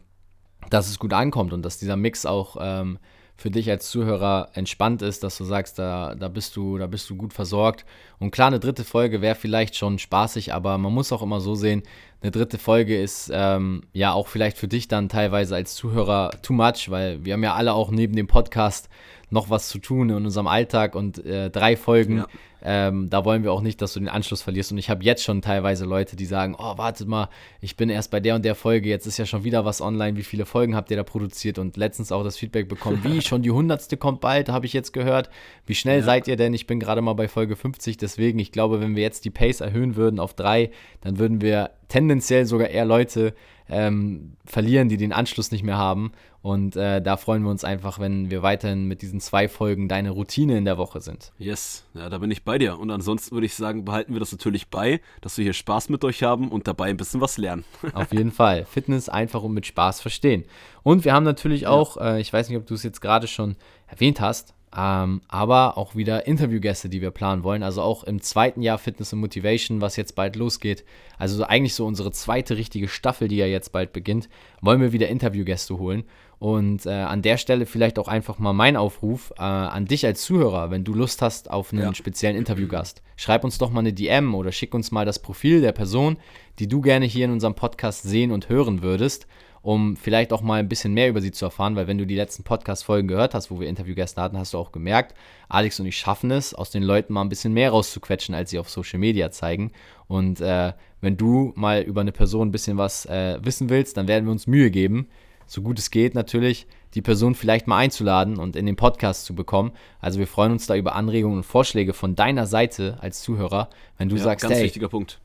dass es gut ankommt und dass dieser Mix auch ähm, für dich als Zuhörer entspannt ist, dass du sagst, da, da, bist, du, da bist du gut versorgt. Und klar, eine dritte Folge wäre vielleicht schon spaßig, aber man muss auch immer so sehen, eine dritte Folge ist ähm, ja auch vielleicht für dich dann teilweise als Zuhörer too much, weil wir haben ja alle auch neben dem Podcast noch was zu tun in unserem Alltag und äh, drei Folgen, ja. ähm, da wollen wir auch nicht, dass du den Anschluss verlierst. Und ich habe jetzt schon teilweise Leute, die sagen, oh, wartet mal, ich bin erst bei der und der Folge, jetzt ist ja schon wieder was online, wie viele Folgen habt ihr da produziert? Und letztens auch das Feedback bekommen, wie, schon die hundertste kommt bald, habe ich jetzt gehört. Wie schnell ja. seid ihr denn? Ich bin gerade mal bei Folge 50, deswegen, ich glaube, wenn wir jetzt die Pace erhöhen würden auf drei, dann würden wir tendenziell sogar eher Leute ähm, verlieren, die den Anschluss nicht mehr haben. Und äh, da freuen wir uns einfach, wenn wir weiterhin mit diesen zwei Folgen deine Routine in der Woche sind. Yes, ja, da bin ich bei dir. Und ansonsten würde ich sagen, behalten wir das natürlich bei, dass wir hier Spaß mit euch haben und dabei ein bisschen was lernen. Auf jeden Fall. Fitness einfach und mit Spaß verstehen. Und wir haben natürlich auch, äh, ich weiß nicht, ob du es jetzt gerade schon erwähnt hast, ähm, aber auch wieder Interviewgäste, die wir planen wollen. Also auch im zweiten Jahr Fitness und Motivation, was jetzt bald losgeht. Also so eigentlich so unsere zweite richtige Staffel, die ja jetzt bald beginnt, wollen wir wieder Interviewgäste holen. Und äh, an der Stelle vielleicht auch einfach mal mein Aufruf äh, an dich als Zuhörer, wenn du Lust hast auf einen ja. speziellen Interviewgast. Schreib uns doch mal eine DM oder schick uns mal das Profil der Person, die du gerne hier in unserem Podcast sehen und hören würdest um vielleicht auch mal ein bisschen mehr über sie zu erfahren, weil wenn du die letzten Podcast-Folgen gehört hast, wo wir Interviewgäste hatten, hast du auch gemerkt, Alex und ich schaffen es, aus den Leuten mal ein bisschen mehr rauszuquetschen, als sie auf Social Media zeigen. Und äh, wenn du mal über eine Person ein bisschen was äh, wissen willst, dann werden wir uns Mühe geben, so gut es geht natürlich, die Person vielleicht mal einzuladen und in den Podcast zu bekommen. Also wir freuen uns da über Anregungen und Vorschläge von deiner Seite als Zuhörer, wenn du ja, sagst, hey,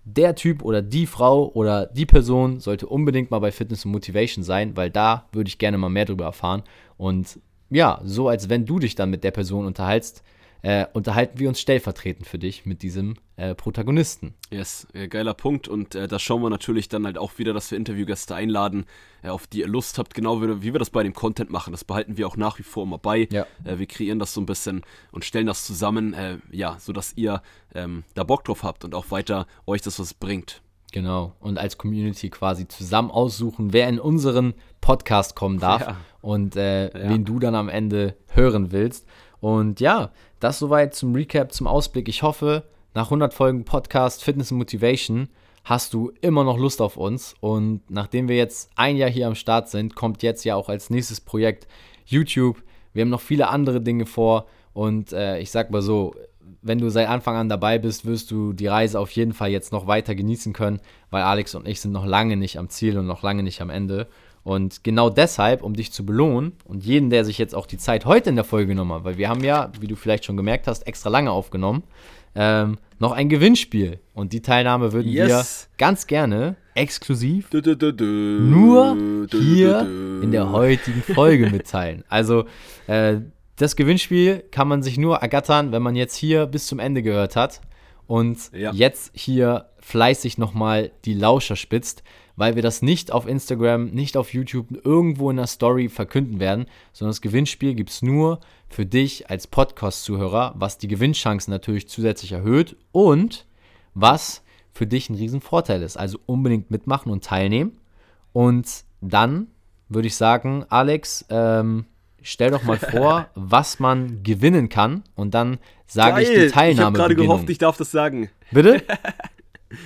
der Typ oder die Frau oder die Person sollte unbedingt mal bei Fitness und Motivation sein, weil da würde ich gerne mal mehr darüber erfahren. Und ja, so als wenn du dich dann mit der Person unterhältst, äh, unterhalten wir uns stellvertretend für dich mit diesem äh, Protagonisten. Yes, äh, geiler Punkt. Und äh, da schauen wir natürlich dann halt auch wieder, dass wir Interviewgäste einladen, äh, auf die ihr Lust habt, genau wie, wie, wir das bei dem Content machen. Das behalten wir auch nach wie vor immer bei. Ja. Äh, wir kreieren das so ein bisschen und stellen das zusammen, ja, sodass ihr ähm, da Bock drauf habt und auch weiter euch das was bringt. Genau. Und als Community quasi zusammen aussuchen, wer in unseren Podcast kommen darf ja. und ja. wen du dann am Ende hören willst. Und ja, das soweit zum Recap, zum Ausblick. Ich hoffe, nach 100 Folgen Podcast Fitness und Motivation hast du immer noch Lust auf uns. Und nachdem wir jetzt ein Jahr hier am Start sind, kommt jetzt ja auch als nächstes Projekt YouTube. Wir haben noch viele andere Dinge vor. Und äh, ich sag mal so, wenn du seit Anfang an dabei bist, wirst du die Reise auf jeden Fall jetzt noch weiter genießen können, weil Alex und ich sind noch lange nicht am Ziel und noch lange nicht am Ende. Und genau deshalb, um dich zu belohnen und jeden, der sich jetzt auch die Zeit heute in der Folge genommen hat, weil wir haben ja, wie du vielleicht schon gemerkt hast, extra lange aufgenommen, ähm, noch ein Gewinnspiel. Und die Teilnahme würden yes. wir ganz gerne exklusiv du, du, du, nur hier in der heutigen Folge mitteilen. Also äh, das Gewinnspiel kann man sich nur ergattern, wenn man jetzt hier bis zum Ende gehört hat und ja. jetzt hier fleißig nochmal die Lauscher spitzt weil wir das nicht auf Instagram, nicht auf YouTube irgendwo in der Story verkünden werden, sondern das Gewinnspiel gibt es nur für dich als Podcast-Zuhörer, was die Gewinnchancen natürlich zusätzlich erhöht und was für dich ein Riesenvorteil ist. Also unbedingt mitmachen und teilnehmen. Und dann würde ich sagen, Alex, ähm, stell doch mal vor, was man gewinnen kann und dann sage ich die Teilnahme. Ich habe gerade gehofft, ich darf das sagen. Bitte?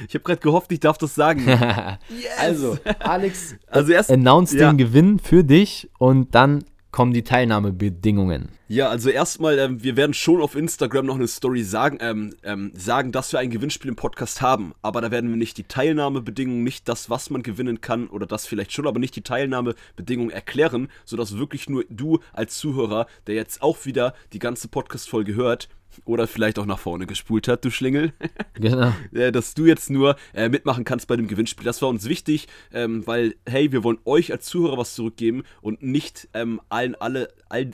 Ich habe gerade gehofft, ich darf das sagen. yes. Also, Alex also erst, announce ja. den Gewinn für dich und dann kommen die Teilnahmebedingungen. Ja, also erstmal, ähm, wir werden schon auf Instagram noch eine Story sagen, ähm, ähm, sagen, dass wir ein Gewinnspiel im Podcast haben. Aber da werden wir nicht die Teilnahmebedingungen, nicht das, was man gewinnen kann oder das vielleicht schon, aber nicht die Teilnahmebedingungen erklären, sodass wirklich nur du als Zuhörer, der jetzt auch wieder die ganze Podcast-Folge hört, oder vielleicht auch nach vorne gespult hat, du Schlingel. Genau. Dass du jetzt nur äh, mitmachen kannst bei dem Gewinnspiel. Das war uns wichtig, ähm, weil, hey, wir wollen euch als Zuhörer was zurückgeben und nicht ähm, allen, alle, all,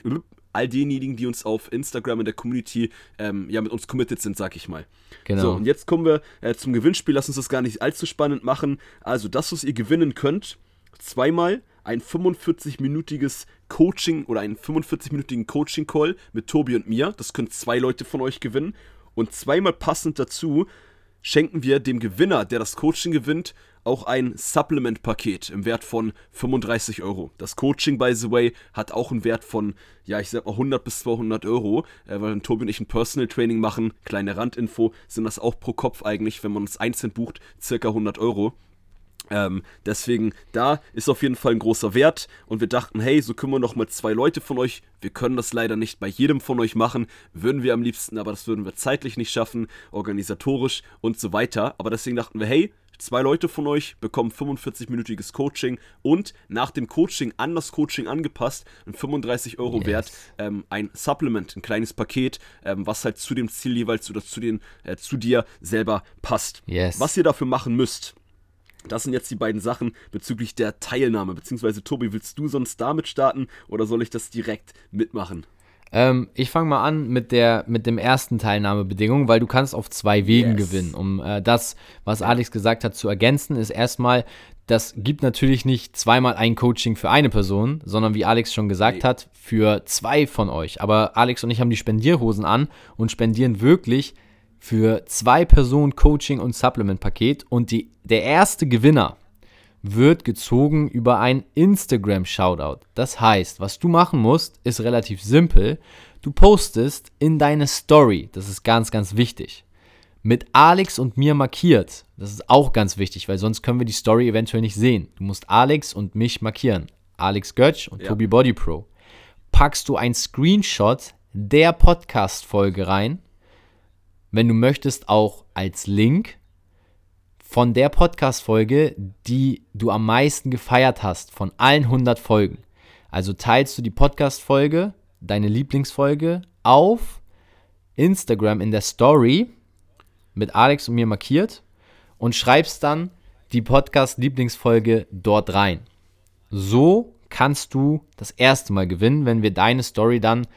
all denjenigen, die uns auf Instagram in der Community ähm, ja mit uns committed sind, sag ich mal. Genau. So, und jetzt kommen wir äh, zum Gewinnspiel. Lass uns das gar nicht allzu spannend machen. Also, das, was ihr gewinnen könnt, zweimal ein 45-minütiges Coaching oder einen 45-minütigen Coaching-Call mit Tobi und mir. Das können zwei Leute von euch gewinnen. Und zweimal passend dazu schenken wir dem Gewinner, der das Coaching gewinnt, auch ein Supplement-Paket im Wert von 35 Euro. Das Coaching, by the way, hat auch einen Wert von, ja, ich sag mal 100 bis 200 Euro, äh, weil Tobi und ich ein Personal Training machen, kleine Randinfo, sind das auch pro Kopf eigentlich, wenn man uns einzeln bucht, circa 100 Euro. Ähm, deswegen, da ist auf jeden Fall ein großer Wert und wir dachten, hey, so können wir noch mal zwei Leute von euch. Wir können das leider nicht bei jedem von euch machen, würden wir am liebsten, aber das würden wir zeitlich nicht schaffen, organisatorisch und so weiter. Aber deswegen dachten wir, hey, zwei Leute von euch bekommen 45-minütiges Coaching und nach dem Coaching an das Coaching angepasst, ein 35 Euro yes. Wert, ähm, ein Supplement, ein kleines Paket, ähm, was halt zu dem Ziel jeweils oder zu, den, äh, zu dir selber passt. Yes. Was ihr dafür machen müsst, Das sind jetzt die beiden Sachen bezüglich der Teilnahme. Beziehungsweise, Tobi, willst du sonst damit starten oder soll ich das direkt mitmachen? Ähm, ich fange mal an mit, der, mit dem ersten Teilnahmebedingung, weil du kannst auf zwei Wegen Yes. gewinnen. Um äh, das, was Alex gesagt hat, zu ergänzen, ist erstmal, das gibt natürlich nicht zweimal ein Coaching für eine Person, sondern wie Alex schon gesagt Nee. hat, für zwei von euch. Aber Alex und ich haben die Spendierhosen an und spendieren wirklich für zwei Personen Coaching und Supplement-Paket. Und die, der erste Gewinner wird gezogen über ein Instagram-Shoutout. Das heißt, was du machen musst, ist relativ simpel. Du postest in deine Story, das ist ganz, ganz wichtig, mit Alex und mir markiert. Das ist auch ganz wichtig, weil sonst können wir die Story eventuell nicht sehen. Du musst Alex und mich markieren. Alex Götsch und Ja. Tobi Body Pro. Packst du ein Screenshot der Podcast-Folge rein, wenn du möchtest, auch als Link von der Podcast-Folge, die du am meisten gefeiert hast, von allen 100 Folgen. Also teilst du die Podcast-Folge, deine Lieblingsfolge, auf Instagram in der Story mit Alex und mir markiert und schreibst dann die Podcast-Lieblingsfolge dort rein. So kannst du das erste Mal gewinnen, wenn wir deine Story dann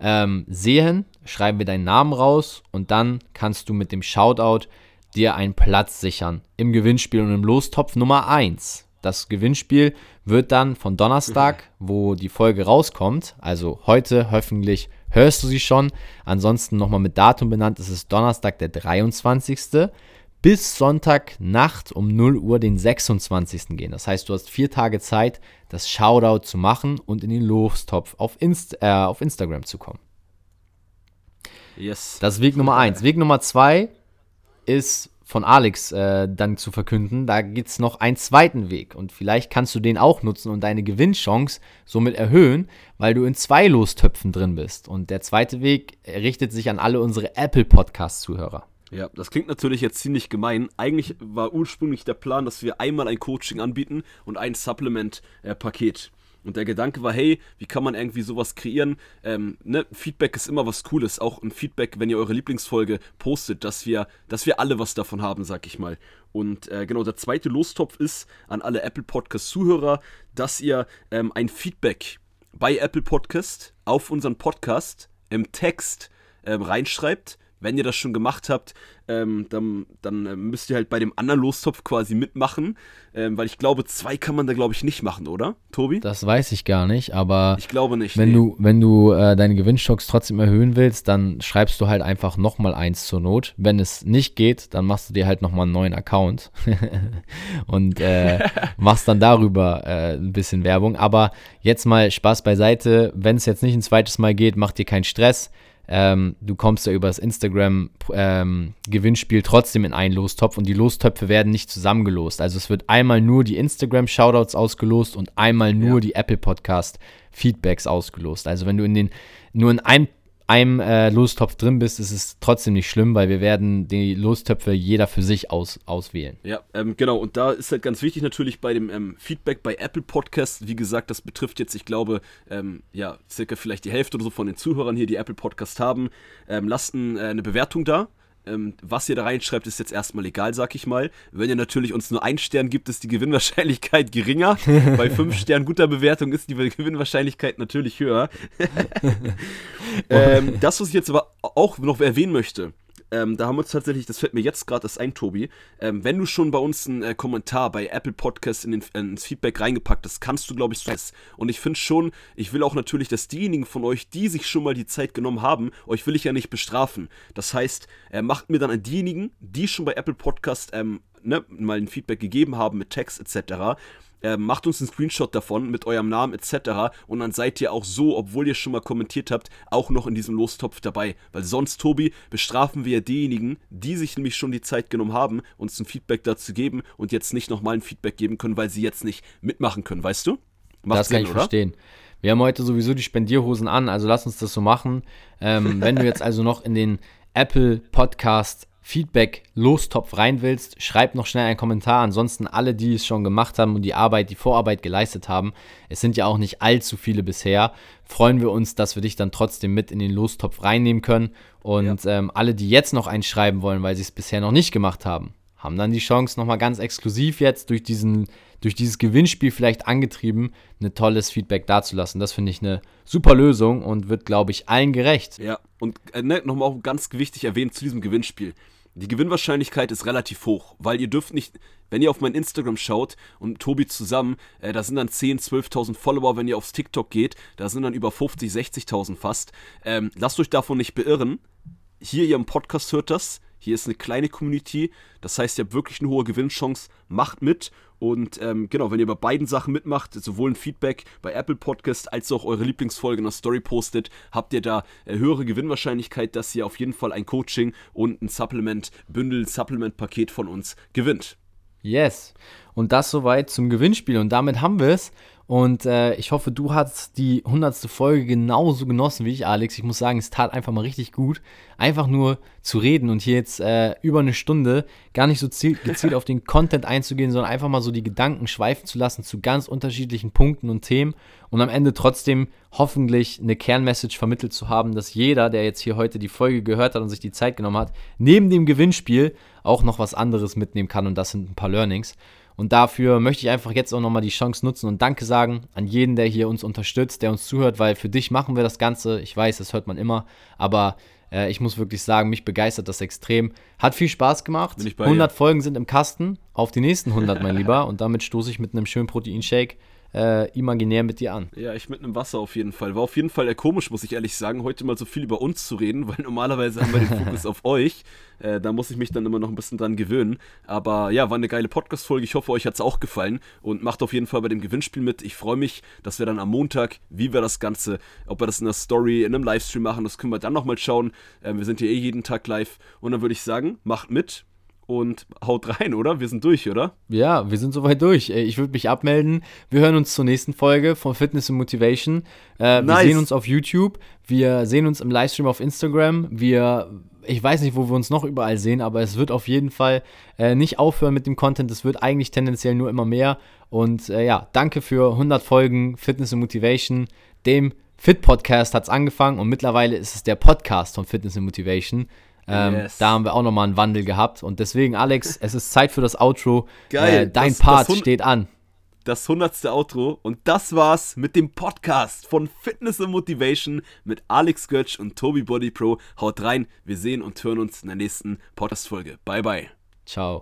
ähm, sehen, schreiben wir deinen Namen raus und dann kannst du mit dem Shoutout dir einen Platz sichern im Gewinnspiel und im Lostopf Nummer 1. Das Gewinnspiel wird dann von Donnerstag, wo die Folge rauskommt, also heute hoffentlich hörst du sie schon, ansonsten nochmal mit Datum benannt, es ist Donnerstag der 23. bis Sonntagnacht um 0 Uhr den 26. gehen. Das heißt, du hast vier Tage Zeit, das Shoutout zu machen und in den Lostopf auf, Inst äh, auf Instagram zu kommen. Yes. Das ist Weg Nummer eins. Weg Nummer zwei ist von Alex äh, dann zu verkünden. Da gibt es noch einen zweiten Weg und vielleicht kannst du den auch nutzen und deine Gewinnchance somit erhöhen, weil du in zwei Lostöpfen drin bist. Und der zweite Weg richtet sich an alle unsere Apple Podcast-Zuhörer. Ja, das klingt natürlich jetzt ziemlich gemein. Eigentlich war ursprünglich der Plan, dass wir einmal ein Coaching anbieten und ein Supplement-Paket. Und der Gedanke war, hey, wie kann man irgendwie sowas kreieren? Ähm, ne? Feedback ist immer was Cooles. Auch ein Feedback, wenn ihr eure Lieblingsfolge postet, dass wir, dass wir alle was davon haben, sag ich mal. Und äh, genau, der zweite Lostopf ist an alle Apple Podcast-Zuhörer, dass ihr ähm, ein Feedback bei Apple Podcast auf unseren Podcast im Text ähm, reinschreibt. Wenn ihr das schon gemacht habt, ähm, dann, dann äh, müsst ihr halt bei dem anderen Lostopf quasi mitmachen. Ähm, weil ich glaube, zwei kann man da, glaube ich, nicht machen, oder? Tobi? Das weiß ich gar nicht, aber Ich glaube nicht. wenn nee. du, wenn du äh, deine Gewinnstocks trotzdem erhöhen willst, dann schreibst du halt einfach nochmal eins zur Not. Wenn es nicht geht, dann machst du dir halt nochmal einen neuen Account und äh, machst dann darüber äh, ein bisschen Werbung. Aber jetzt mal Spaß beiseite. Wenn es jetzt nicht ein zweites Mal geht, mach dir keinen Stress. Ähm, du kommst ja über das Instagram-Gewinnspiel trotzdem in einen Lostopf und die Lostöpfe werden nicht zusammengelost. Also es wird einmal nur die Instagram-Shoutouts ausgelost und einmal nur Ja. die Apple Podcast-Feedbacks ausgelost. Also wenn du in den nur in einem, einem äh, Lostopf drin bist, ist es trotzdem nicht schlimm, weil wir werden die Lostöpfe jeder für sich aus, auswählen. Ja, ähm, genau. Und da ist halt ganz wichtig natürlich bei dem ähm, Feedback bei Apple Podcasts. Wie gesagt, das betrifft jetzt, ich glaube, ähm, ja, circa vielleicht die Hälfte oder so von den Zuhörern hier, die Apple Podcast haben. Ähm, lasst äh, eine Bewertung da. Ähm, was ihr da reinschreibt, ist jetzt erstmal egal, sag ich mal. Wenn ihr natürlich uns nur einen Stern gibt, ist die Gewinnwahrscheinlichkeit geringer. bei fünf Sternen guter Bewertung ist die Gewinnwahrscheinlichkeit natürlich höher. ähm, das, was ich jetzt aber auch noch erwähnen möchte, ähm, da haben wir uns tatsächlich, das fällt mir jetzt gerade das ein, Tobi, ähm, wenn du schon bei uns einen äh, Kommentar bei Apple Podcast in äh, ins Feedback reingepackt hast, kannst du, glaube ich, so Und ich finde schon, ich will auch natürlich, dass diejenigen von euch, die sich schon mal die Zeit genommen haben, euch will ich ja nicht bestrafen. Das heißt, äh, macht mir dann an diejenigen, die schon bei Apple Podcast ähm, ne, mal ein Feedback gegeben haben mit Text etc., äh, macht uns einen Screenshot davon mit eurem Namen etc. Und dann seid ihr auch so, obwohl ihr schon mal kommentiert habt, auch noch in diesem Lostopf dabei. Weil sonst, Tobi, bestrafen wir ja diejenigen, die sich nämlich schon die Zeit genommen haben, uns ein Feedback dazu geben und jetzt nicht nochmal ein Feedback geben können, weil sie jetzt nicht mitmachen können, weißt du? Macht das kann ich verstehen. Wir haben heute sowieso die Spendierhosen an, also lass uns das so machen. Ähm, wenn du jetzt also noch in den Apple Podcast Feedback Lostopf rein willst, schreib noch schnell einen Kommentar. Ansonsten alle, die es schon gemacht haben und die Arbeit, die Vorarbeit geleistet haben, es sind ja auch nicht allzu viele bisher, freuen wir uns, dass wir dich dann trotzdem mit in den Lostopf reinnehmen können. Und ähm, alle, die jetzt noch einschreiben wollen, weil sie es bisher noch nicht gemacht haben, haben dann die Chance, nochmal ganz exklusiv jetzt durch, diesen, durch dieses Gewinnspiel vielleicht angetrieben, ein tolles Feedback dazulassen. Das finde ich eine super Lösung und wird, glaube ich, allen gerecht. Ja, und äh, ne, nochmal auch ganz wichtig erwähnt zu diesem Gewinnspiel. Die Gewinnwahrscheinlichkeit ist relativ hoch, weil ihr dürft nicht, wenn ihr auf mein Instagram schaut und Tobi zusammen, äh, da sind dann 10.000, 12.000 Follower, wenn ihr aufs TikTok geht, da sind dann über 50, 60.000 fast. Ähm, lasst euch davon nicht beirren. Hier, ihr im Podcast hört das, hier ist eine kleine Community, das heißt, ihr habt wirklich eine hohe Gewinnchance. Macht mit und ähm, genau, wenn ihr bei beiden Sachen mitmacht, sowohl ein Feedback bei Apple Podcast als auch eure Lieblingsfolge in der Story postet, habt ihr da äh, höhere Gewinnwahrscheinlichkeit, dass ihr auf jeden Fall ein Coaching und ein Supplement, Bündel, Supplement-Paket von uns gewinnt. Yes. Und das soweit zum Gewinnspiel. Und damit haben wir es. Und äh, ich hoffe, du hast die hundertste Folge genauso genossen wie ich, Alex. Ich muss sagen, es tat einfach mal richtig gut, einfach nur zu reden und hier jetzt äh, über eine Stunde gar nicht so gezielt auf den Content einzugehen, sondern einfach mal so die Gedanken schweifen zu lassen zu ganz unterschiedlichen Punkten und Themen und am Ende trotzdem hoffentlich eine Kernmessage vermittelt zu haben, dass jeder, der jetzt hier heute die Folge gehört hat und sich die Zeit genommen hat, neben dem Gewinnspiel auch noch was anderes mitnehmen kann und das sind ein paar Learnings. Und dafür möchte ich einfach jetzt auch nochmal die Chance nutzen und Danke sagen an jeden, der hier uns unterstützt, der uns zuhört, weil für dich machen wir das Ganze. Ich weiß, das hört man immer, aber äh, ich muss wirklich sagen, mich begeistert das extrem. Hat viel Spaß gemacht. 100 dir. Folgen sind im Kasten. Auf die nächsten 100, mein Lieber. Und damit stoße ich mit einem schönen Proteinshake äh, imaginär mit dir an. Ja, ich mit einem Wasser auf jeden Fall. War auf jeden Fall eher komisch, muss ich ehrlich sagen, heute mal so viel über uns zu reden, weil normalerweise haben wir den Fokus auf euch. Äh, da muss ich mich dann immer noch ein bisschen dran gewöhnen. Aber ja, war eine geile Podcast-Folge. Ich hoffe, euch hat es auch gefallen und macht auf jeden Fall bei dem Gewinnspiel mit. Ich freue mich, dass wir dann am Montag, wie wir das Ganze, ob wir das in der Story, in einem Livestream machen, das können wir dann nochmal schauen. Äh, wir sind hier eh jeden Tag live. Und dann würde ich sagen, macht mit und haut rein, oder? Wir sind durch, oder? Ja, wir sind soweit durch. Ich würde mich abmelden. Wir hören uns zur nächsten Folge von Fitness and Motivation. Äh, nice. Wir sehen uns auf YouTube. Wir sehen uns im Livestream auf Instagram. Wir, ich weiß nicht, wo wir uns noch überall sehen, aber es wird auf jeden Fall äh, nicht aufhören mit dem Content. Es wird eigentlich tendenziell nur immer mehr. Und äh, ja, danke für 100 Folgen Fitness and Motivation. Dem Fit Podcast hat es angefangen und mittlerweile ist es der Podcast von Fitness and Motivation. Ähm, yes. Da haben wir auch nochmal einen Wandel gehabt. Und deswegen, Alex, es ist Zeit für das Outro. Geil. Äh, dein das, Part das steht an. Das hundertste Outro. Und das war's mit dem Podcast von Fitness and Motivation mit Alex Götsch und Tobi Body Pro. Haut rein. Wir sehen und hören uns in der nächsten Podcast-Folge. Bye, bye. Ciao.